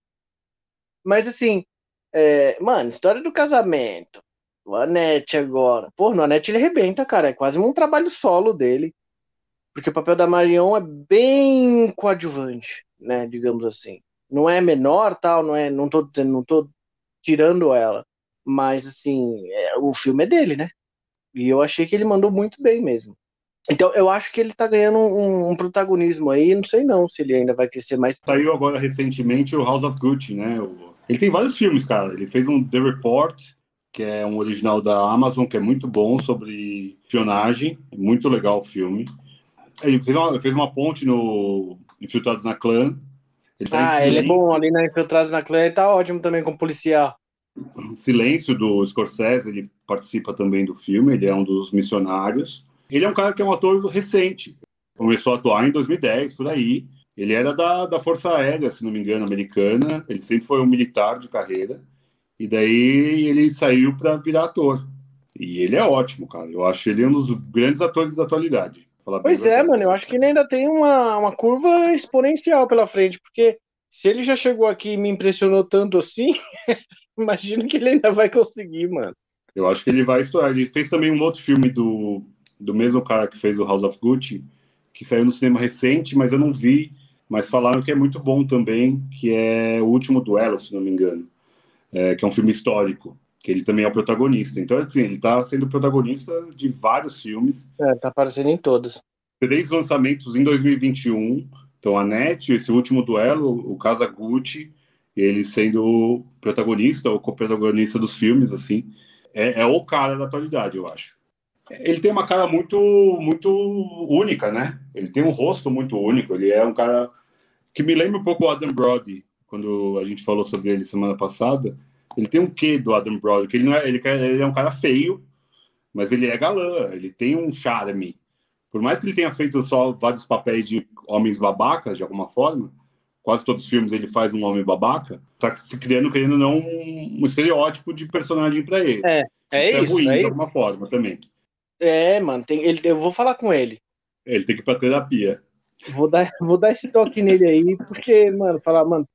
Mas assim, é, mano, história do casamento. O Anete agora. Pô, no Anete ele arrebenta, cara. É quase um trabalho solo dele. Porque o papel da Marion é bem coadjuvante, né? Digamos assim. Não é menor, tal, não é. Não tô dizendo, não tô tirando ela. Mas assim, é, o filme é dele, né? E eu achei que ele mandou muito bem mesmo. Então, eu acho que ele tá ganhando um, um, protagonismo aí, não sei não se ele ainda vai crescer mais. Saiu agora recentemente o House of Gucci, né? Ele tem vários filmes, cara. Ele fez um The Report, que é um original da Amazon, que é muito bom, sobre espionagem. Muito legal o filme. Ele fez uma, fez uma ponte no Infiltrados na Clã. Ele tá ah, ele é bom ali na Infiltrados na Clã, ele tá ótimo também como policial. Silêncio do Scorsese, ele participa também do filme, ele é um dos missionários. Ele é um cara que é um ator recente. Começou a atuar em 2010, por aí. Ele era da, da Força Aérea, se não me engano, americana. Ele sempre foi um militar de carreira. E daí ele saiu para virar ator. E ele é ótimo, cara. Eu acho ele um dos grandes atores da atualidade. Pois é, mano. Eu acho que ele ainda tem uma, uma curva exponencial pela frente, porque se ele já chegou aqui e me impressionou tanto assim, imagino que ele ainda vai conseguir, mano. Eu acho que ele vai estourar. Ele fez também um outro filme do, do mesmo cara que fez o House of Gucci, que saiu no cinema recente, mas eu não vi. Mas falaram que é muito bom também, que é O Último Duelo, se não me engano. É, que é um filme histórico, que ele também é o protagonista. Então, assim, ele está sendo protagonista de vários filmes. É, tá aparecendo em todos. Três lançamentos em 2021. Então, a NET, esse último duelo, o Casa Gucci, ele sendo protagonista ou co-protagonista dos filmes, assim é, é, o cara da atualidade, eu acho. Ele tem uma cara muito, muito única, né? Ele tem um rosto muito único. Ele é um cara que me lembra um pouco o Adam Brody, quando a gente falou sobre ele semana passada. Ele tem um quê do Adam Brody? Que ele não é, ele, ele é um cara feio, mas ele é galã. Ele tem um charme. Por mais que ele tenha feito só vários papéis de homens babacas, de alguma forma, quase todos os filmes ele faz um homem babaca, tá se criando, querendo não, um, um estereótipo de personagem para ele. É, é isso. É ruim, é de alguma forma, também. É, mano, tem, ele, eu vou falar com ele. Ele tem que ir pra terapia. Vou dar, vou dar esse toque nele aí, porque, mano, falar, mano,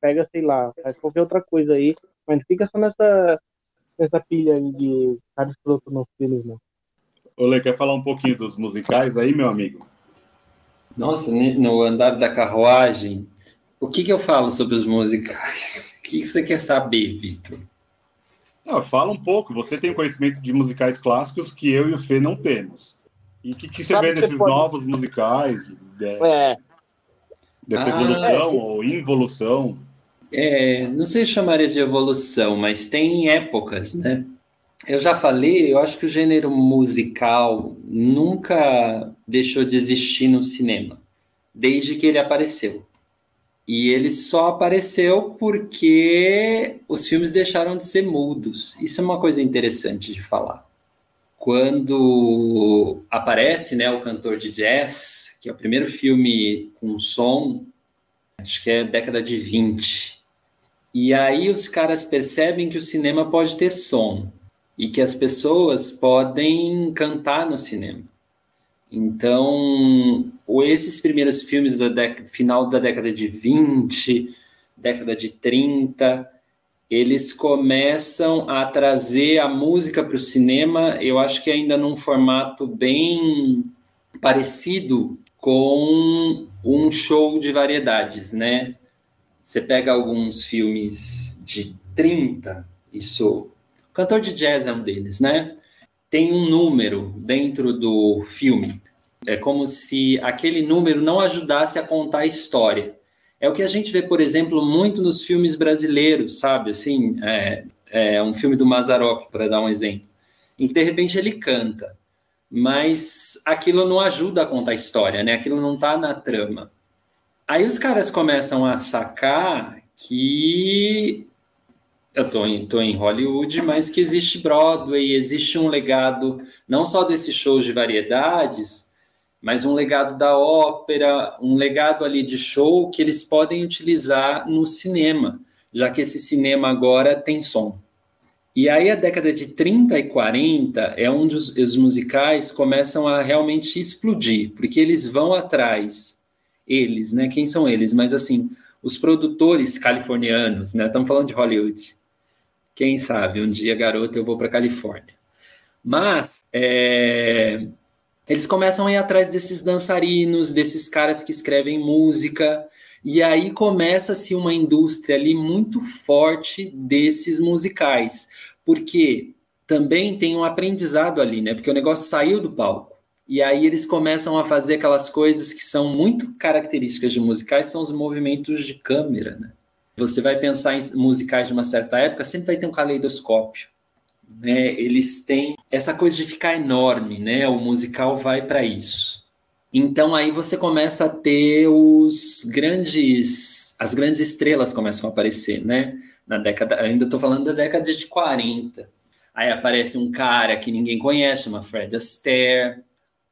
pega, sei lá, faz qualquer outra coisa aí, mas fica só nessa, nessa pilha aí de cara escroto nos filmes, não. Olê, quer falar um pouquinho dos musicais aí, meu amigo? Nossa, no andar da carruagem, o que, que eu falo sobre os musicais? O que, que você quer saber, Vitor? Não, fala um pouco. Você tem conhecimento de musicais clássicos que eu e o Fê não temos. E o que, que, você Sabe vê nesses pode... novos musicais? É. Dessa ah, evolução é, ou involução? É, não sei se chamaria de evolução, mas tem épocas, né? Eu já falei, eu acho que o gênero musical nunca deixou de existir no cinema, desde que ele apareceu. E ele só apareceu porque os filmes deixaram de ser mudos. Isso é uma coisa interessante de falar. Quando aparece né, o cantor de jazz, que é o primeiro filme com som, acho que é década de 20. E aí os caras percebem que o cinema pode ter som e que as pessoas podem cantar no cinema. Então, esses primeiros filmes da final da década de 20, década de 30, eles começam a trazer a música para o cinema, eu acho que ainda num formato bem parecido com um show de variedades, né? Você pega alguns filmes de 30, isso. O cantor de jazz é um deles, né? tem um número dentro do filme É como se aquele número não ajudasse a contar a história. É o que a gente vê, por exemplo, muito nos filmes brasileiros, sabe? Assim, é, é um filme do Mazarop, para dar um exemplo, em que de repente ele canta, mas aquilo não ajuda a contar a história, né? Aquilo não está na trama. Aí os caras começam a sacar que eu tô em, tô em Hollywood, mas que existe Broadway, existe um legado não só desses shows de variedades, mas um legado da ópera, um legado ali de show que eles podem utilizar no cinema, já que esse cinema agora tem som. E aí a década de 30 e 40 é onde os, os musicais começam a realmente explodir, porque eles vão atrás, eles, né? Quem são eles? Mas assim, os produtores californianos, né? Estamos falando de Hollywood. Quem sabe um dia, garoto, eu vou para Califórnia. Mas é, eles começam a ir atrás desses dançarinos, desses caras que escrevem música, e aí começa-se uma indústria ali muito forte desses musicais, porque também tem um aprendizado ali, né? Porque o negócio saiu do palco. E aí eles começam a fazer aquelas coisas que são muito características de musicais, são os movimentos de câmera, né? Você vai pensar em musicais de uma certa época, sempre vai ter um caleidoscópio. Né? Eles têm essa coisa de ficar enorme, né? O musical vai para isso. Então aí você começa a ter os grandes, as grandes estrelas começam a aparecer, né? Na década, ainda estou falando da década de 40. Aí aparece um cara que ninguém conhece, chama Fred Astaire.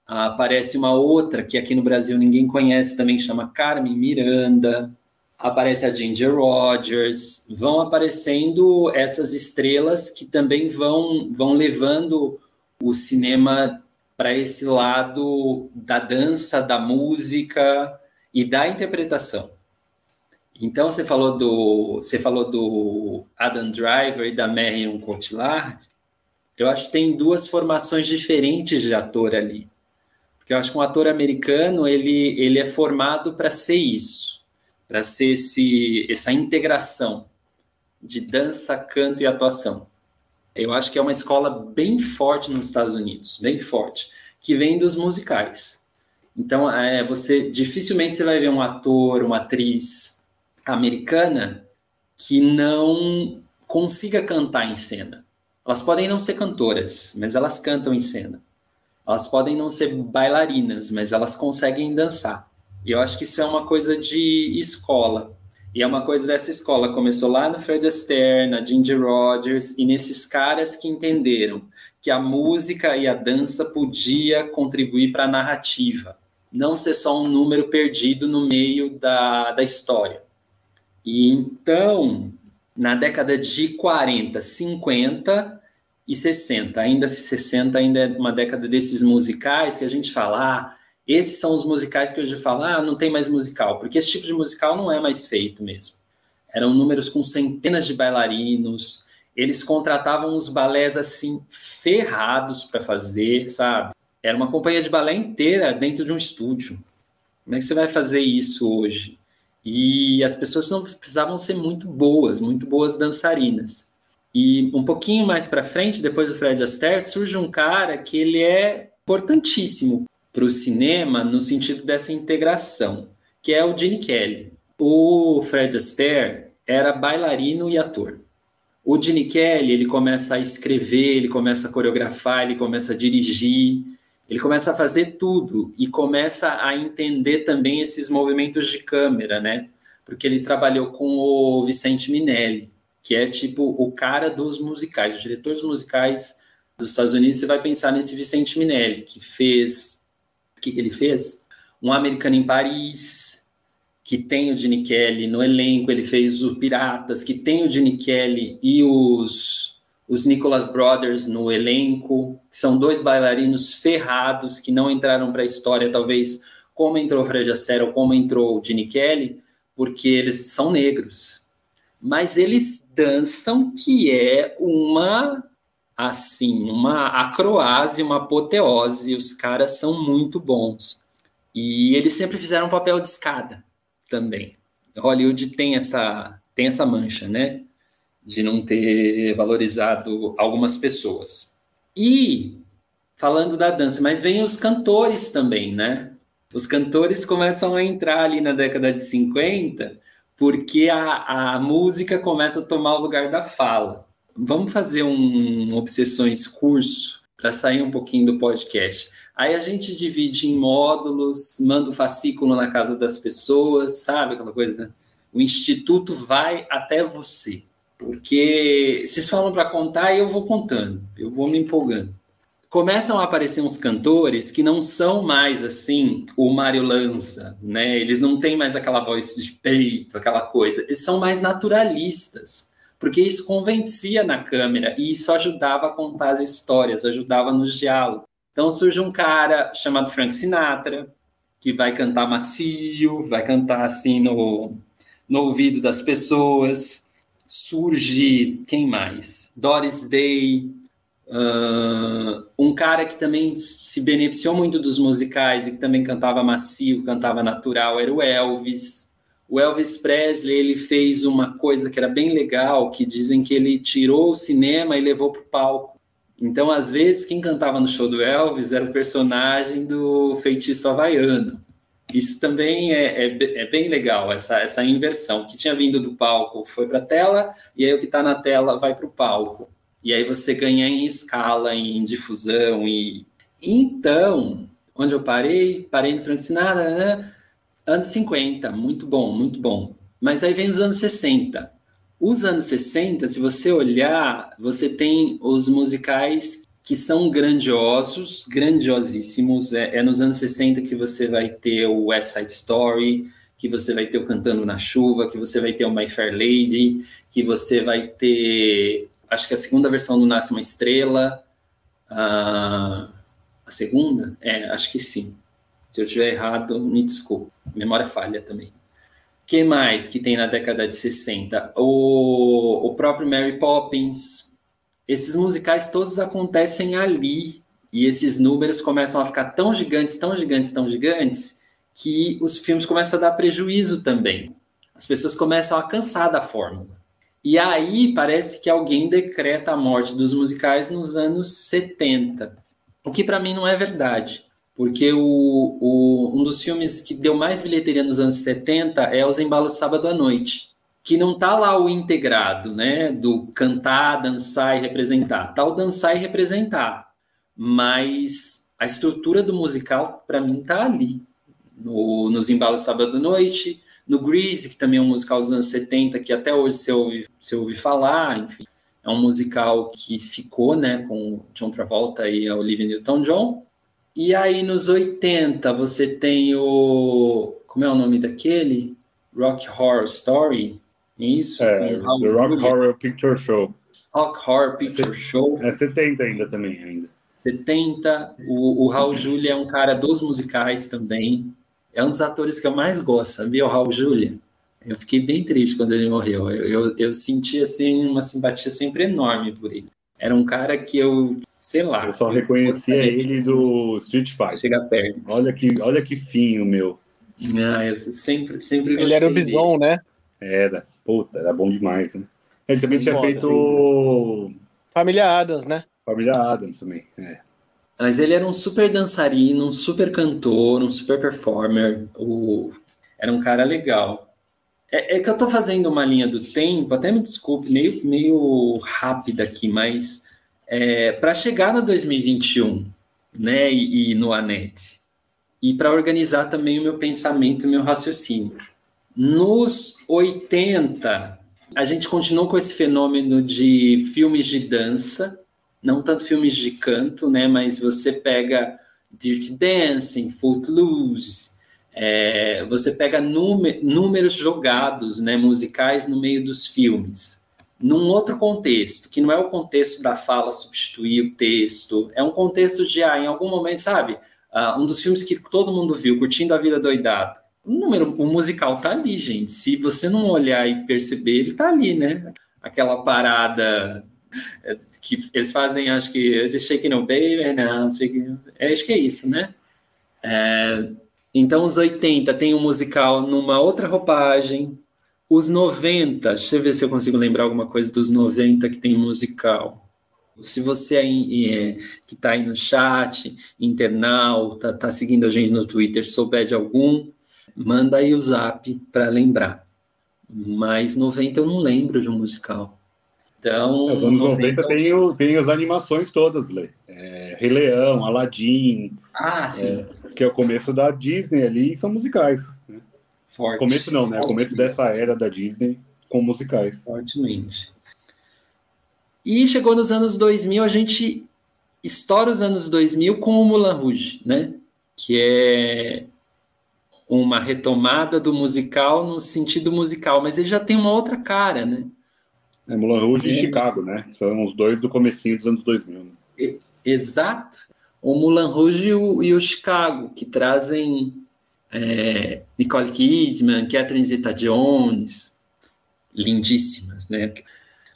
Aparece uma outra que aqui no Brasil ninguém conhece também, chama Carmen Miranda. Aparece a Ginger Rogers. Vão aparecendo essas estrelas que também vão, vão levando o cinema para esse lado da dança, da música e da interpretação. Então você falou do você falou do Adam Driver e da Marion Cotillard. Eu acho que tem duas formações diferentes de ator ali. Porque eu acho que um ator americano, ele, ele é formado para ser isso, para ser esse, essa integração de dança, canto e atuação. Eu acho que é uma escola bem forte nos Estados Unidos, bem forte, que vem dos musicais. Então, é, você dificilmente você vai ver um ator, uma atriz americana que não consiga cantar em cena. Elas podem não ser cantoras, mas elas cantam em cena. Elas podem não ser bailarinas, mas elas conseguem dançar. E eu acho que isso é uma coisa de escola. E é uma coisa dessa escola. Começou lá no Fred Astaire, na Ginger Rogers, e nesses caras que entenderam que a música e a dança podia contribuir para a narrativa, não ser só um número perdido no meio da, da história. E então, na década de 40, 50 e 60, ainda 60 ainda é uma década desses musicais que a gente fala, ah, esses são os musicais que hoje falo, ah, não tem mais musical, porque esse tipo de musical não é mais feito mesmo. Eram números com centenas de bailarinos, eles contratavam os balés assim ferrados para fazer, sabe? Era uma companhia de balé inteira dentro de um estúdio. Como é que você vai fazer isso hoje? E as pessoas precisavam ser muito boas, muito boas dançarinas. E um pouquinho mais para frente, depois do Fred Astaire, surge um cara que ele é importantíssimo para o cinema no sentido dessa integração, que é o Gene Kelly. O Fred Astaire era bailarino e ator. O Gene Kelly, ele começa a escrever, ele começa a coreografar, ele começa a dirigir, ele começa a fazer tudo e começa a entender também esses movimentos de câmera, né? Porque ele trabalhou com o Vicente Minelli, que é tipo o cara dos musicais, os diretores musicais dos Estados Unidos. Você vai pensar nesse Vicente Minelli, que fez que, que ele fez? Um Americano em Paris, que tem o Gene Kelly no elenco, ele fez o Piratas, que tem o Gene Kelly e os, os Nicholas Brothers no elenco, que são dois bailarinos ferrados que não entraram para a história, talvez como entrou o Fred Astaire ou como entrou o Gene Kelly, porque eles são negros. Mas eles dançam que é uma assim, uma acroase, uma apoteose, os caras são muito bons. E eles sempre fizeram um papel de escada também. Hollywood tem essa, tem essa mancha, né? De não ter valorizado algumas pessoas. E falando da dança, mas vem os cantores também, né? Os cantores começam a entrar ali na década de 50, porque a, a música começa a tomar o lugar da fala. Vamos fazer um Obsessões curso para sair um pouquinho do podcast. Aí a gente divide em módulos, manda o fascículo na casa das pessoas, sabe aquela coisa? Né? O instituto vai até você. Porque vocês falam para contar e eu vou contando, eu vou me empolgando. Começam a aparecer uns cantores que não são mais assim o Mário Lança, né? Eles não têm mais aquela voz de peito, aquela coisa. Eles são mais naturalistas, porque isso convencia na câmera e isso ajudava a contar as histórias, ajudava nos diálogos. Então surge um cara chamado Frank Sinatra, que vai cantar macio, vai cantar assim no, no ouvido das pessoas. Surge quem mais? Doris Day, uh, um cara que também se beneficiou muito dos musicais e que também cantava macio, cantava natural, era o Elvis. O Elvis Presley ele fez uma coisa que era bem legal, que dizem que ele tirou o cinema e levou para o palco. Então, às vezes, quem cantava no show do Elvis era o personagem do feitiço havaiano. Isso também é, é, é, bem legal, essa, essa inversão. O que tinha vindo do palco foi para a tela, e aí o que está na tela vai para o palco. E aí você ganha em escala, em difusão. E... Então, onde eu parei? Parei no Frank Sinatra, né? anos 50, muito bom, muito bom. Mas aí vem os anos 60. Os anos 60, se você olhar, você tem os musicais que são grandiosos, grandiosíssimos. É, é, nos anos 60 que você vai ter o West Side Story, que você vai ter o Cantando na Chuva, que você vai ter o My Fair Lady, que você vai ter, acho que a segunda versão do Nasce uma Estrela. Uh, a segunda? É, acho que sim. Se eu tiver errado, me desculpe. Memória falha também. que mais que tem na década de 60? O, o próprio Mary Poppins, esses musicais todos acontecem ali e esses números começam a ficar tão gigantes, tão gigantes, tão gigantes que os filmes começam a dar prejuízo também. As pessoas começam a cansar da fórmula. E aí parece que alguém decreta a morte dos musicais nos anos 70. O que para mim não é verdade, porque o, o, um dos filmes que deu mais bilheteria nos anos 70 é Os Embalos Sábado à Noite que não tá lá o integrado, né, do cantar, dançar e representar. Tá o dançar e representar, mas a estrutura do musical para mim tá ali, no, nos embalos sábado à noite, no Grease, que também é um musical dos anos 70, que até hoje você ouve, você ouve falar, enfim. É um musical que ficou, né, com John Travolta e a Olivia Newton-John. E aí nos 80 você tem o como é o nome daquele? Rock Horror Story, isso. É, The Rock Horror Picture Show. Rock Horror Picture é, Show. É 70 ainda também, ainda. 70. O, o Raul Julia é um cara dos musicais também. É um dos atores que eu mais gosto, sabia? O Raul Julia. Eu fiquei bem triste quando ele morreu. Eu, eu, eu senti, assim, uma simpatia sempre enorme por ele. Era um cara que eu, sei lá... Eu só reconhecia ele do Street Fighter. Chega perto. Olha que, olha que finho, meu. Ah, eu sempre, sempre Ele era o Bison, dele. né? Era. Puta, era bom demais, né? Ele também Sim, tinha feito. Família Adams, né? Família Adams também, é. Mas ele era um super dançarino, um super cantor, um super performer. O... Era um cara legal. É, é, que eu tô fazendo uma linha do tempo, até me desculpe, meio, meio rápida aqui, mas é, para chegar no 2021, né, e, e no ANET, e para organizar também o meu pensamento, o meu raciocínio. Nos 80, a gente continuou com esse fenômeno de filmes de dança, não tanto filmes de canto, né? Mas você pega Dirty Dancing, Footloose, é, você pega números jogados, né, musicais no meio dos filmes, num outro contexto, que não é o contexto da fala substituir o texto, é um contexto de, ah, em algum momento, sabe, uh, um dos filmes que todo mundo viu, Curtindo a Vida Doidado, o número, o musical tá ali, gente. Se você não olhar e perceber, ele tá ali, né? Aquela parada que eles fazem, acho que Shake No Baby, não, shake, é, acho que é isso, né? É, então, os 80 tem um musical numa outra roupagem. Os 90, deixa eu ver se eu consigo lembrar alguma coisa dos 90 que tem musical. Se você aí, é, que está aí no chat, internauta, está seguindo a gente no Twitter, souber de algum, manda aí o zap para lembrar. Mas 90 eu não lembro de um musical. Então, É, Os anos 90 tem, o, tem as animações todas, Lê. É, Rei Leão, Aladdin, Ah, sim. que é o começo da Disney ali, e são musicais. Né? Forte. Começo não, né? Forte, Começo dessa era da Disney com musicais. Fortemente. E chegou nos anos 2000, a gente estoura os anos 2000 com o Moulin Rouge, né? Que é uma retomada do musical no sentido musical, mas ele já tem uma outra cara, né? É, Moulin Rouge e É. Chicago, né? São os dois do comecinho dos anos 2000. Né? Exato. O Moulin Rouge e o, e o Chicago, que trazem é, Nicole Kidman, Catherine Zeta-Jones, lindíssimas, né?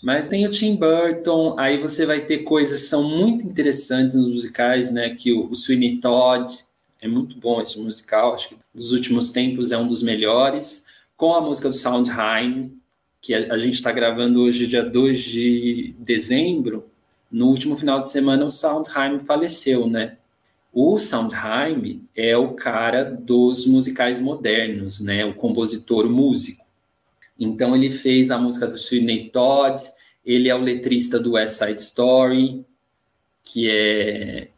Mas tem o Tim Burton, aí você vai ter coisas que são muito interessantes nos musicais, né? Que o, o Sweeney Todd é muito bom esse musical, acho que dos últimos tempos é um dos melhores, com a música do Sondheim, que a, a gente está gravando hoje, dia 2 de dezembro, no último final de semana o Sondheim faleceu, né? O Sondheim é o cara dos musicais modernos, né? O compositor, o músico. Então ele fez a música do Sweeney Todd, ele é o letrista do West Side Story, que é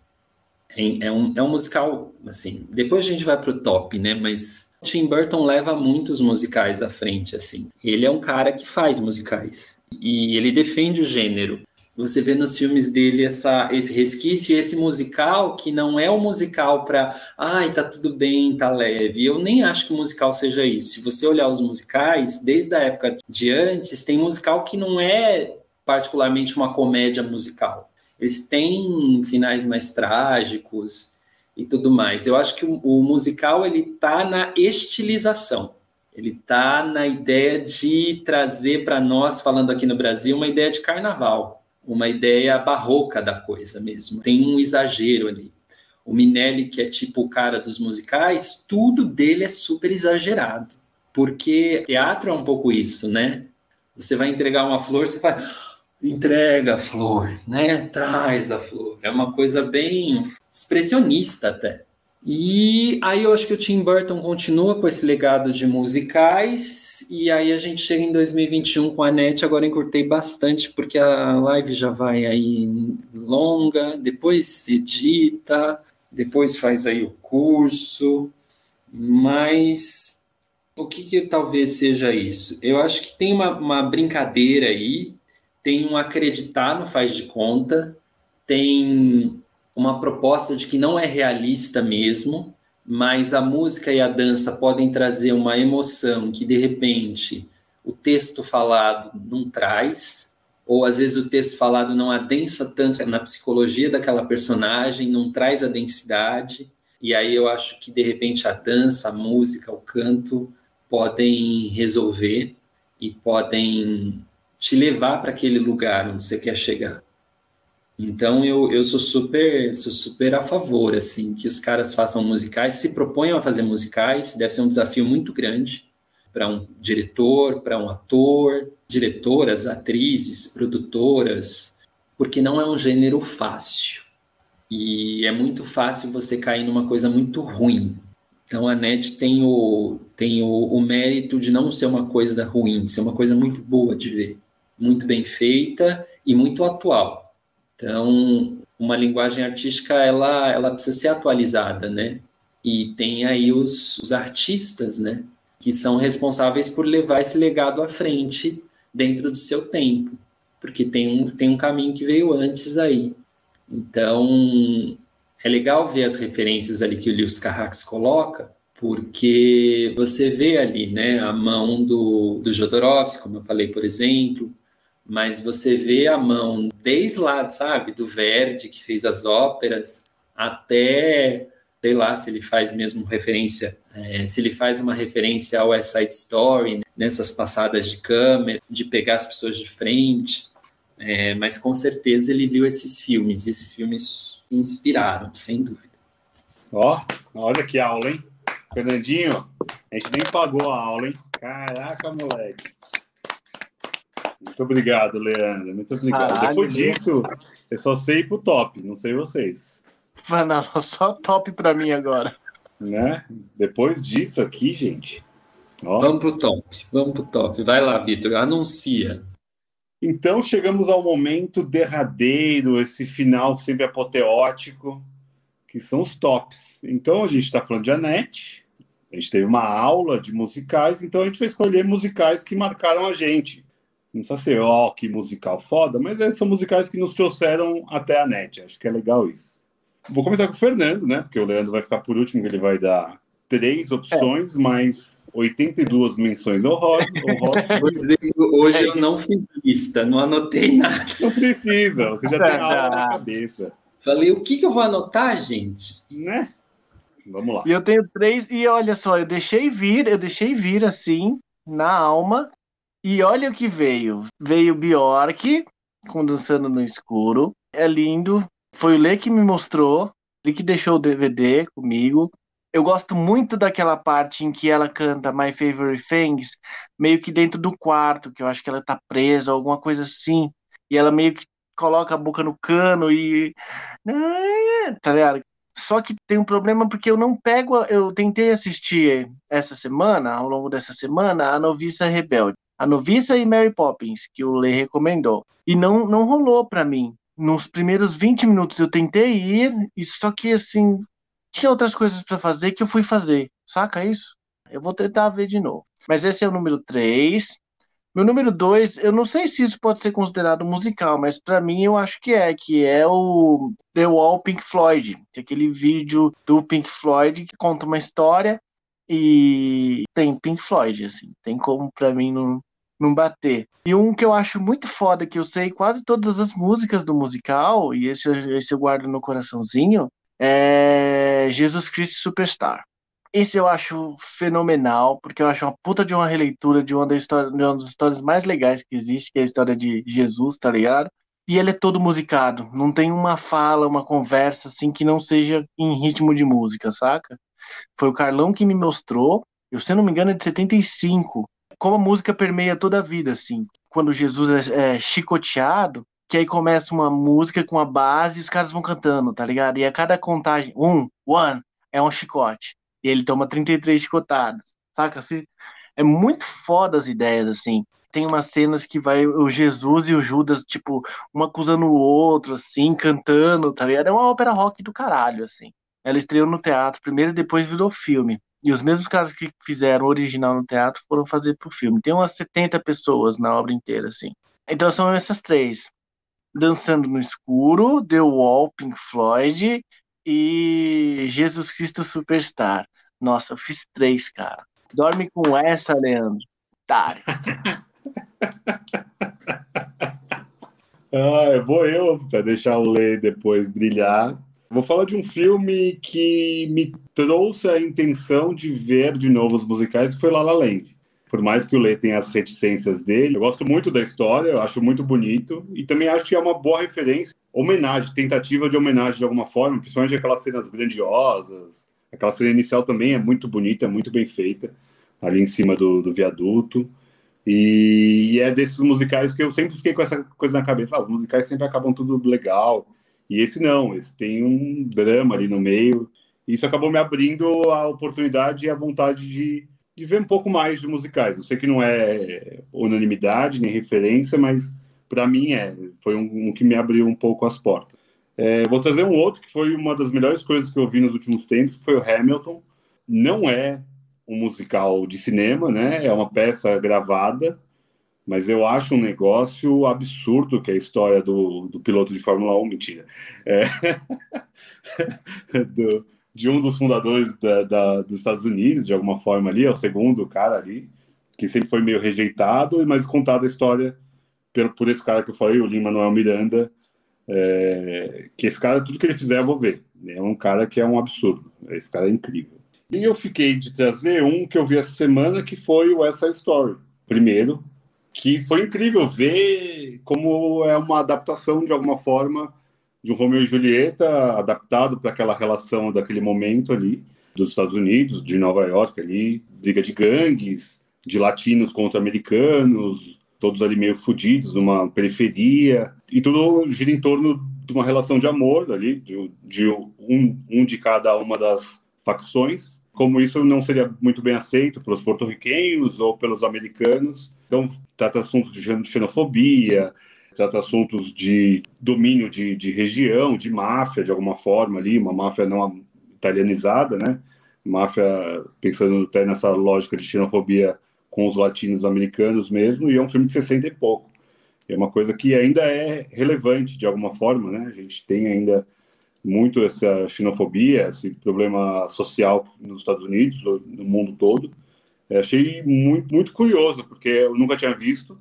é, é um, é um musical, assim, depois a gente vai pro top, né, mas Tim Burton leva muitos musicais à frente, assim. Ele é um cara que faz musicais, e ele defende o gênero. Você vê nos filmes dele essa, esse resquício esse musical que não é o musical para, ai, tá tudo bem, tá leve. Eu nem acho que o musical seja isso. Se você olhar os musicais, desde a época de antes, tem musical que não é particularmente uma comédia musical. Eles têm finais mais trágicos e tudo mais. Eu acho que o, o musical ele tá na estilização. Ele tá na ideia de trazer para nós, falando aqui no Brasil, uma ideia de carnaval, uma ideia barroca da coisa mesmo. Tem um exagero ali. O Minelli, que é tipo o cara dos musicais, tudo dele é super exagerado. Porque teatro é um pouco isso, né? Você vai entregar uma flor, você faz entrega a flor, né? Traz a flor. É uma coisa bem expressionista até. E aí eu acho que o Tim Burton continua com esse legado de musicais e aí a gente chega em 2021 com a NET, agora encurtei bastante porque a live já vai aí longa, depois edita, depois faz aí o curso, mas o que, que talvez seja isso? Eu acho que tem uma, uma brincadeira aí, tem um acreditar no faz de conta, tem uma proposta de que não é realista mesmo, mas a música e a dança podem trazer uma emoção que de repente o texto falado não traz, ou às vezes o texto falado não adensa tanto na psicologia daquela personagem, não traz a densidade, e aí eu acho que de repente a dança, a música, o canto podem resolver e podem te levar para aquele lugar onde você quer chegar. Então eu, eu sou super sou super a favor assim que os caras façam musicais, se proponham a fazer musicais, deve ser um desafio muito grande para um diretor, para um ator, diretoras, atrizes, produtoras, porque não é um gênero fácil. E é muito fácil você cair numa coisa muito ruim. Então a NET tem o tem o, o mérito de não ser uma coisa ruim, ser uma coisa muito boa de ver, muito bem feita e muito atual. Então, uma linguagem artística, ela, ela precisa ser atualizada, né? E tem aí os, os artistas, né? Que são responsáveis por levar esse legado à frente dentro do seu tempo. Porque tem um, tem um caminho que veio antes aí. Então, é legal ver as referências ali que o Lewis Carrax coloca, porque você vê ali, né? A mão do, do Jodorowsky, como eu falei, por exemplo, mas você vê a mão desde lá, sabe, do Verdi, que fez as óperas, até, sei lá, se ele faz mesmo referência, é, se ele faz uma referência ao West Side Story, né, nessas passadas de câmera, de pegar as pessoas de frente, é, mas com certeza ele viu esses filmes, esses filmes inspiraram, sem dúvida. Ó, olha que aula, hein? Fernandinho, a gente nem pagou a aula, hein? Caraca, moleque. Muito obrigado, Leandro. Muito obrigado. Caralho, Depois disso, eu só sei ir pro top, não sei vocês. Mano, só top pra mim agora. Né? Depois disso aqui, gente. Ó. Vamos pro top. Vamos pro top. Vai lá, Vitor. Anuncia. Então chegamos ao momento derradeiro, esse final sempre apoteótico, que são os tops. Então a gente está falando de Anete, a gente teve uma aula de musicais, então a gente vai escolher musicais que marcaram a gente. Não precisa ser, ó, que musical foda, mas é, são musicais que nos trouxeram até a net. Acho que é legal isso. Vou começar com o Fernando, né? Porque o Leandro vai ficar por último, que ele vai dar três opções, mais 82 menções honrosas. honrosas. Hoje eu não fiz lista, não anotei nada. Não precisa, você já tem a aula na cabeça, Falei, o que, que eu vou anotar, gente? né? Vamos lá. E eu tenho três, e olha só, eu deixei vir, eu deixei vir assim, na alma, e olha o que veio. Veio Bjork, com Dançando no Escuro, é lindo. Foi o Lê que me mostrou, ele que deixou o DVD comigo. Eu gosto muito daquela parte em que ela canta My Favorite Things, meio que dentro do quarto, que eu acho que ela tá presa, alguma coisa assim. E ela meio que coloca a boca no cano e. Tá ligado? Só que tem um problema porque eu não pego. Eu tentei assistir essa semana, ao longo dessa semana, a Noviça Rebelde. A Noviça e Mary Poppins, que o Lê recomendou. E não, não rolou pra mim. Nos primeiros 20 minutos eu tentei ir, e só que assim. Tinha outras coisas pra fazer que eu fui fazer. Saca isso? Eu vou tentar ver de novo. Mas esse é o número 3. Meu número 2, eu não sei se isso pode ser considerado musical, mas pra mim eu acho que é, que é o The Wall Pink Floyd, é aquele vídeo do Pink Floyd que conta uma história e tem Pink Floyd, assim, tem como pra mim não, não bater. E um que eu acho muito foda, que eu sei quase todas as músicas do musical, e esse, esse eu guardo no coraçãozinho, é Jesus Cristo Superstar. Esse eu acho fenomenal, porque eu acho uma puta de uma releitura de uma, da história, de uma das histórias mais legais que existe, que é a história de Jesus, tá ligado? E ele é todo musicado, não tem uma fala, uma conversa assim que não seja em ritmo de música, saca? Foi o Carlão que me mostrou, eu se não me engano é de 75, como a música permeia toda a vida, assim. Quando Jesus é, é chicoteado, que aí começa uma música com a base e os caras vão cantando, tá ligado? E a cada contagem, um, one, é um chicote. E ele toma 33 chicotadas, saca? Assim, é muito foda as ideias, assim. Tem umas cenas que vai o Jesus e o Judas, tipo, um acusando o outro, assim, cantando, tá ligado? É uma ópera rock do caralho, assim. Ela estreou no teatro primeiro e depois virou filme. E os mesmos caras que fizeram o original no teatro foram fazer pro filme. Tem umas 70 pessoas na obra inteira, assim. Então são essas três. Dançando no Escuro, The Wall, Pink Floyd e Jesus Cristo Superstar. Nossa, eu fiz três, cara. Dorme com essa, Leandro. Otário. Ah, vou eu, para deixar o Lê depois brilhar. Vou falar de um filme que me trouxe a intenção de ver de novo os musicais, foi La La Land. Por mais que o Lê tenha as reticências dele, eu gosto muito da história, eu acho muito bonito e também acho que é uma boa referência, homenagem, tentativa de homenagem de alguma forma, principalmente aquelas cenas grandiosas. Aquela cena inicial também é muito bonita, é muito bem feita, ali em cima do, do viaduto. E é desses musicais que eu sempre fiquei com essa coisa na cabeça. Ah, os musicais sempre acabam tudo legal. E esse não, esse tem um drama ali no meio. Isso acabou me abrindo a oportunidade e a vontade de, de ver um pouco mais de musicais. Eu sei que não é unanimidade nem referência, mas para mim é. Foi um, um que me abriu um pouco as portas. É, vou trazer um outro que foi uma das melhores coisas que eu vi nos últimos tempos, que foi o Hamilton. Não é um musical de cinema, né? É uma peça gravada, mas eu acho um negócio absurdo que a história do, do piloto de Fórmula 1, mentira. É, do, de um dos fundadores da, da, dos Estados Unidos, de alguma forma ali, é o segundo cara ali, que sempre foi meio rejeitado, mas contada a história por, por esse cara que eu falei, o Lin-Manuel Miranda, é, que esse cara, tudo que ele fizer, eu vou ver. É um cara que é um absurdo. Esse cara é incrível. E eu fiquei de trazer um que eu vi essa semana, que foi o Essa Story. Primeiro, que foi incrível ver como é uma adaptação, de alguma forma, de um Romeu e Julieta, adaptado para aquela relação daquele momento ali, dos Estados Unidos, de Nova York ali, briga de gangues, de latinos contra americanos, todos ali meio fodidos, numa periferia, e tudo gira em torno de uma relação de amor ali, de, de um, um de cada uma das facções. Como isso não seria muito bem aceito pelos porto-riquenhos ou pelos americanos, então trata assuntos de xenofobia, trata assuntos de domínio de, de região, de máfia, de alguma forma ali, uma máfia não italianizada, né? Máfia pensando até nessa lógica de xenofobia com os latinos americanos mesmo, e é um filme de 60 e pouco. É uma coisa que ainda é relevante de alguma forma, né? A gente tem ainda muito essa xenofobia, esse problema social nos Estados Unidos, no mundo todo. Eu achei muito, muito curioso, porque eu nunca tinha visto.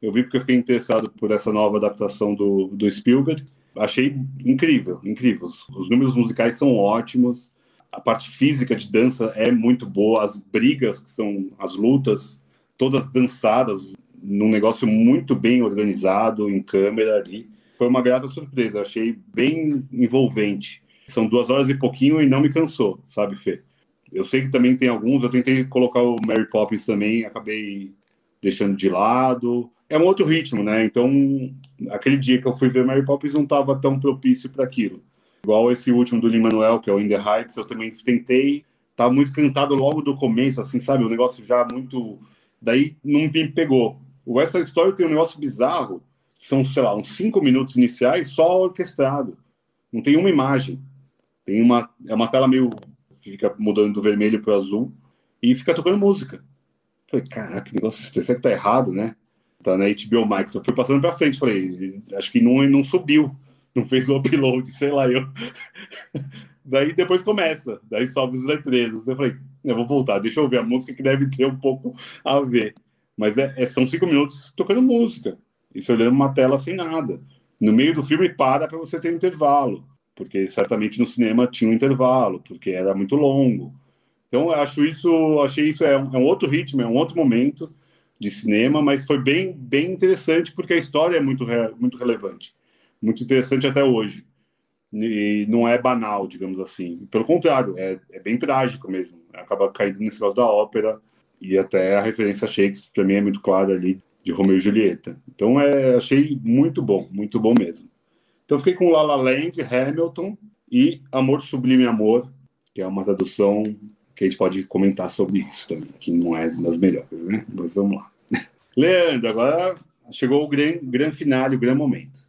Eu vi porque eu fiquei interessado por essa nova adaptação do, do Spielberg. Achei incrível, incrível. Os, os números musicais são ótimos, a parte física de dança é muito boa, as brigas, que são as lutas, todas dançadas, num negócio muito bem organizado, em câmera ali. Foi uma grata surpresa, achei bem envolvente. São duas horas e pouquinho e não me cansou, sabe, Fê? Eu sei que também tem alguns, eu tentei colocar o Mary Poppins também, acabei deixando de lado. É um outro ritmo, né? Então, aquele dia que eu fui ver Mary Poppins não estava tão propício para aquilo. Igual esse último do Lin-Manuel, que é o In The Heights, eu também tentei, tá muito cantado logo do começo, assim, sabe? O negócio já muito... Daí não me pegou. O West Side Story tem um negócio bizarro, são, sei lá, uns cinco minutos iniciais só orquestrado. Não tem uma imagem. Tem uma... É uma tela meio... Fica mudando do vermelho para o azul e fica tocando música. Falei, caraca, que negócio estranho. Será que tá errado, né? Tá na HBO Max. Eu fui passando para frente. Falei, acho que não, não subiu não fez o upload, sei lá, eu. Daí depois começa, daí sobe os letreiros. Eu falei, eu vou voltar, deixa eu ver a música que deve ter um pouco a ver. Mas é, é são cinco minutos tocando música, isso olhando uma tela sem nada. No meio do filme para para você ter um intervalo, porque certamente no cinema tinha um intervalo, porque era muito longo. Então acho isso, achei isso é um, é um outro ritmo, é um outro momento de cinema, mas foi bem, bem interessante porque a história é muito, muito relevante muito interessante até hoje. E não é banal, digamos assim. Pelo contrário, é, é bem trágico mesmo. Acaba caindo nesse lado da ópera e até a referência a Shakespeare, para mim, é muito clara ali, de Romeu e Julieta. Então, é, achei muito bom, muito bom mesmo. Então, fiquei com La La Land, Hamilton e Amor Sublime Amor, que é uma tradução que a gente pode comentar sobre isso também, que não é das melhores, né? Mas vamos lá. Leandro, agora chegou o grande, grande finale, o grande momento.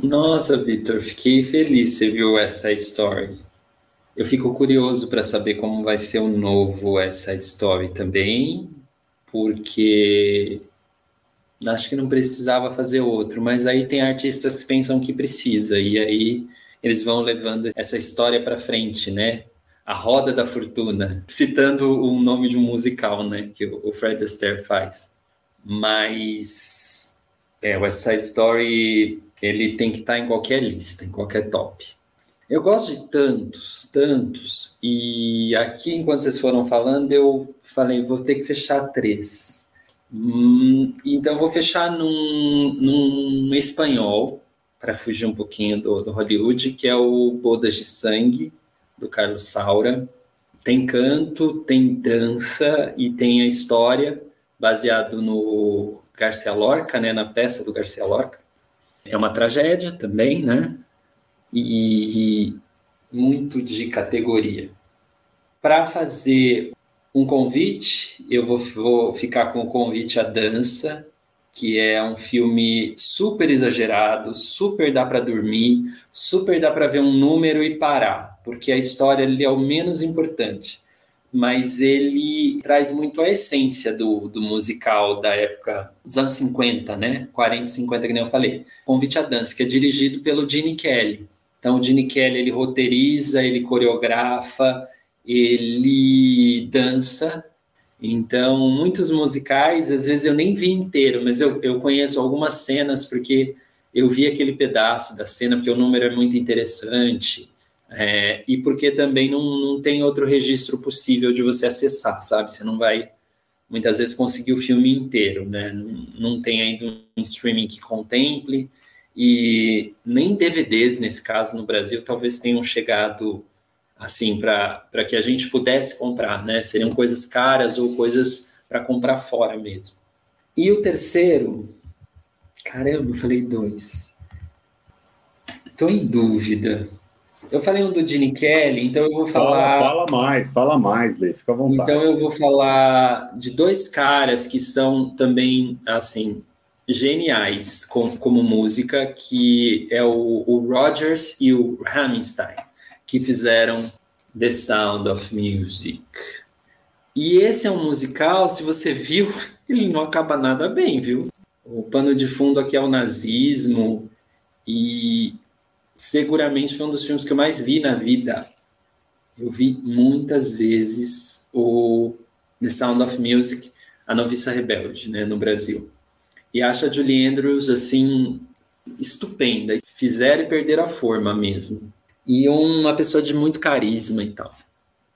Nossa, Vitor, fiquei feliz você viu essa Story. Eu fico curioso para saber como vai ser o novo essa Story também, porque acho que não precisava fazer outro, mas aí tem artistas que pensam que precisa e aí eles vão levando essa história para frente, né? A Roda da Fortuna, citando o nome de um musical, né, que o Fred Astaire faz. Mas é, o West Side Story ele tem que estar em qualquer lista, em qualquer top. Eu gosto de tantos, tantos, e aqui, enquanto vocês foram falando, eu falei, vou ter que fechar três. Hum, então, vou fechar num, num espanhol, para fugir um pouquinho do, do Hollywood, que é o Bodas de Sangue, do Carlos Saura. Tem canto, tem dança e tem a história, baseado no Garcia Lorca, né, na peça do Garcia Lorca. É uma tragédia também, né? E muito de categoria. Para fazer um convite, eu vou, vou ficar com o convite à dança, que é um filme super exagerado, super dá para dormir, super dá para ver um número e parar, porque a história ali é o menos importante mas ele traz muito a essência do, do musical da época dos anos 50, né? 40, 50, que nem eu falei. Convite à Dança, que é dirigido pelo Gene Kelly. Então, o Gene Kelly, ele roteiriza, ele coreografa, ele dança. Então, muitos musicais, às vezes eu nem vi inteiro, mas eu, eu conheço algumas cenas porque eu vi aquele pedaço da cena, porque o número é muito interessante. É, e porque também não, não tem outro registro possível de você acessar, sabe? Você não vai muitas vezes conseguir o filme inteiro, né? Não, não tem ainda um streaming que contemple e nem DVDs nesse caso no Brasil talvez tenham chegado assim para que a gente pudesse comprar, né? Seriam coisas caras ou coisas para comprar fora mesmo. E o terceiro, caramba, eu falei dois. Estou em dúvida. Eu falei um do Gene Kelly, então eu vou falar. Fala, fala mais, fala mais, Lê, fica à vontade. Então eu vou falar de dois caras que são também, assim, geniais com, como música, que é o, o Rogers e o Hammerstein, que fizeram The Sound of Music. E esse é um musical, se você viu, ele não acaba nada bem, viu? O pano de fundo aqui é o nazismo e seguramente foi um dos filmes que eu mais vi na vida. Eu vi muitas vezes o The Sound of Music, A Noviça Rebelde, né, no Brasil. E acho a Julie Andrews, assim, estupenda. Fizeram e perderam a forma mesmo. E uma pessoa de muito carisma e tal.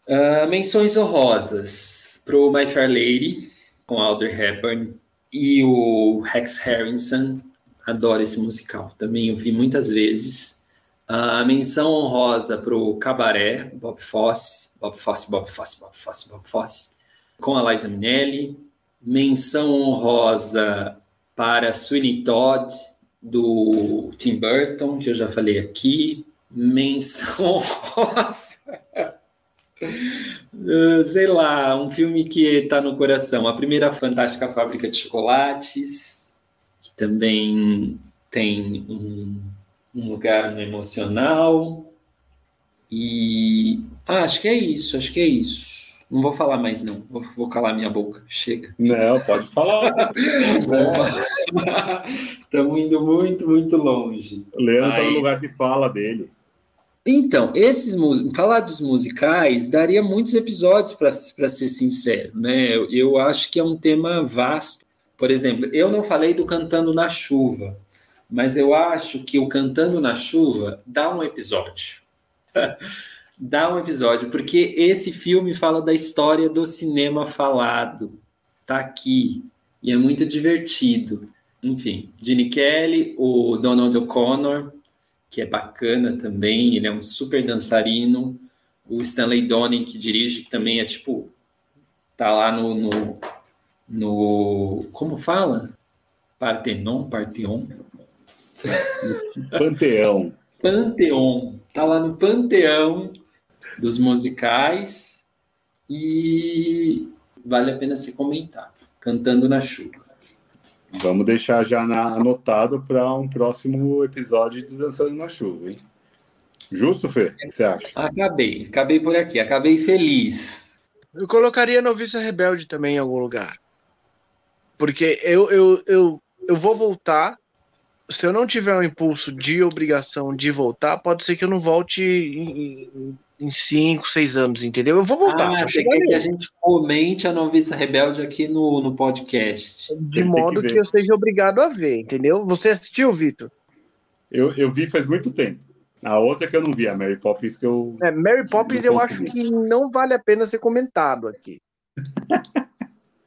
Uh, menções honrosas pro My Fair Lady, com Audrey Hepburn, e o Rex Harrison. Adoro esse musical. Também eu vi muitas vezes. A uh, menção honrosa pro Cabaré, Bob Fosse, Bob Fosse, Bob Fosse, Bob Fosse, Bob Fosse, com a Liza Minnelli. Menção honrosa para Sweeney Todd, do Tim Burton, que eu já falei aqui. Menção rosa. Uh, sei lá, um filme que está no coração. A primeira Fantástica Fábrica de Chocolates, que também tem um, um lugar no emocional. E ah, acho que é isso, acho que é isso. Não vou falar mais, não. Vou, vou calar minha boca. Chega. Não, pode falar. Estamos indo muito, muito longe. Leandro está Mas... no lugar de fala dele. Então, esses falar dos musicais daria muitos episódios para ser sincero, né? Eu, acho que é um tema vasto. Por exemplo, eu não falei do Cantando na Chuva, mas eu acho que o Cantando na Chuva dá um episódio. dá um episódio, porque esse filme fala da história do cinema falado. Tá aqui. E é muito divertido. Enfim, Gene Kelly, o Donald O'Connor, que é bacana também, ele é um super dançarino. O Stanley Donen, que dirige, que também é tipo. Tá lá no. no, no como fala? Partenon? Parteon? Panteão. Panteão. Tá lá no Panteão dos musicais e vale a pena ser comentado. Cantando na chuva. Vamos deixar já na, anotado para um próximo episódio de Dançando na Chuva, hein? Justo, Fê? O que você acha? Acabei, acabei por aqui, acabei feliz. Eu colocaria Noviça Rebelde também em algum lugar. Porque eu, eu, eu, eu vou voltar. Se eu não tiver um impulso de obrigação de voltar, pode ser que eu não volte em, em cinco, seis anos, entendeu? Eu vou voltar. Ah, você quer que a gente comente a Noviça Rebelde aqui no, no podcast. De modo que, que, eu seja obrigado a ver, entendeu? Você assistiu, Vitor? Eu, eu vi faz muito tempo. A outra que eu não vi, a Mary Poppins, que eu. É, Mary Poppins eu acho que não vale a pena ser comentado aqui.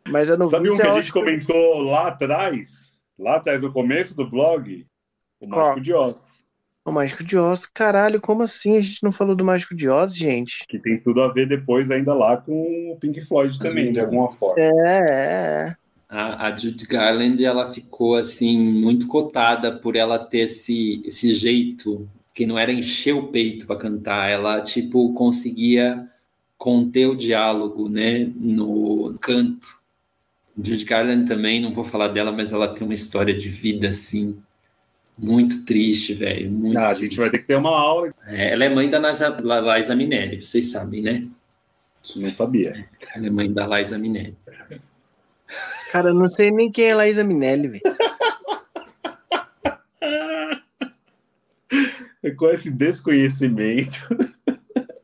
Mas eu não Sabe vi. um que a gente comentou lá atrás? Lá atrás, no começo do blog? O Mágico de Oz. O Mágico de Oz, caralho, como assim a gente não falou do Mágico de Oz, gente? Que tem tudo a ver depois ainda lá com o Pink Floyd também, uhum. de alguma forma. É, é. A, a Judy Garland, ela ficou, assim, muito cotada por ela ter esse, esse jeito, que não era encher o peito para cantar, ela, tipo, conseguia conter o diálogo, né, no canto. Judy Garland também, não vou falar dela, mas ela tem uma história de vida, assim, muito triste, velho. Ah, a gente vai ter que ter uma aula. É, ela é mãe da Liza Minelli, vocês sabem, né? Que não sabia. Ela é mãe da Liza Minelli. Cara, eu não sei nem quem é Liza Minelli, velho. Com esse desconhecimento,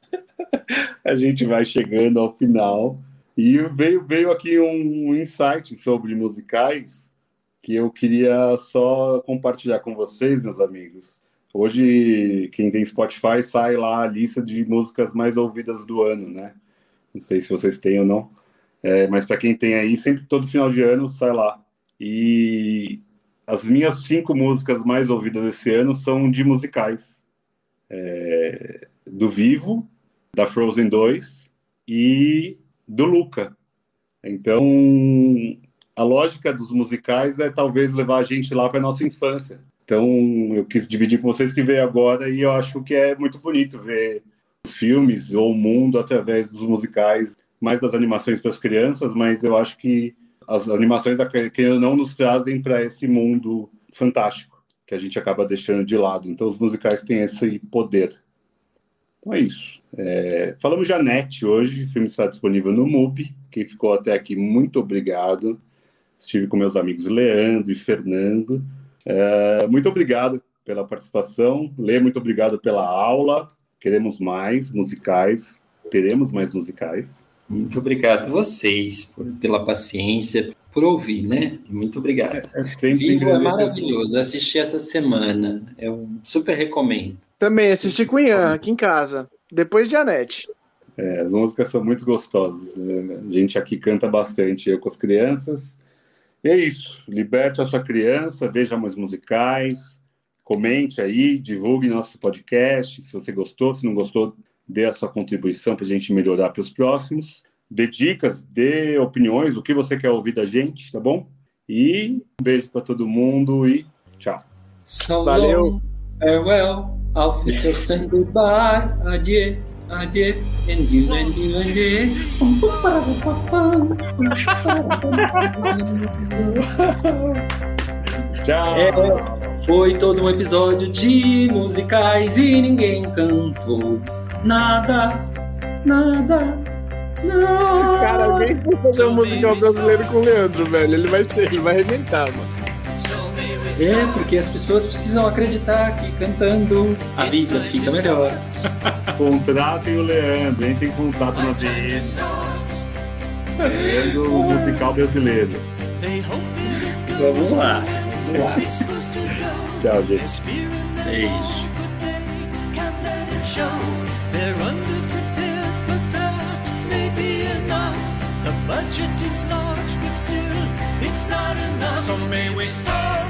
a gente vai chegando ao final. E veio, veio aqui um insight sobre musicais que eu queria só compartilhar com vocês, meus amigos. Hoje, quem tem Spotify, sai lá a lista de músicas mais ouvidas do ano, né? Não sei se vocês têm ou não. É, mas para quem tem aí, sempre todo final de ano sai lá. E as minhas cinco músicas mais ouvidas esse ano são de musicais. É, do Vivo, da Frozen 2 e do Luca. Então, a lógica dos musicais é talvez levar a gente lá para nossa infância. Então, eu quis dividir com vocês que veio agora e eu acho que é muito bonito ver os filmes ou o mundo através dos musicais, mais das animações para as crianças, mas eu acho que as animações que não nos trazem para esse mundo fantástico que a gente acaba deixando de lado. Então, os musicais têm esse poder. Então é isso. É, falamos de Anete hoje, o filme está disponível no MUBI. Quem ficou até aqui, muito obrigado. Estive com meus amigos Leandro e Fernando. É, muito obrigado pela participação. Lê, muito obrigado pela aula. Queremos mais musicais. Teremos mais musicais. Muito obrigado a vocês por, pela paciência, por ouvir, né? Muito obrigado. É, é sempre Vivo é maravilhoso. Assisti essa semana. Eu super recomendo. Também assisti com o Ian aqui em casa, depois de Anete. É, as músicas são muito gostosas. A gente aqui canta bastante, eu com as crianças. E é isso. Liberte a sua criança, veja mais musicais, comente aí, divulgue nosso podcast. Se você gostou, se não gostou, dê a sua contribuição para a gente melhorar para os próximos. Dê dicas, dê opiniões, o que você quer ouvir da gente, tá bom? E um beijo para todo mundo e tchau. So Valeu. long, farewell, auf Wiedersehen, goodbye, adieu, Tchau. É, foi todo um episódio de musicais e ninguém cantou nada, nada, nada. Cara, alguém for fazer um musical brasileiro com o Leandro, velho. Ele vai ser, ele vai arrebentar, mano. É, porque as pessoas precisam acreditar que cantando a vida fica melhor. Contratem o Leandro, entre em contato no DM. Leandro, o musical brasileiro. Vamos lá. Vamos lá. Tchau, gente. Beijo. Can't let it show. They're underprepared, but that may be enough. The budget is large, but still, it's not enough. So may we start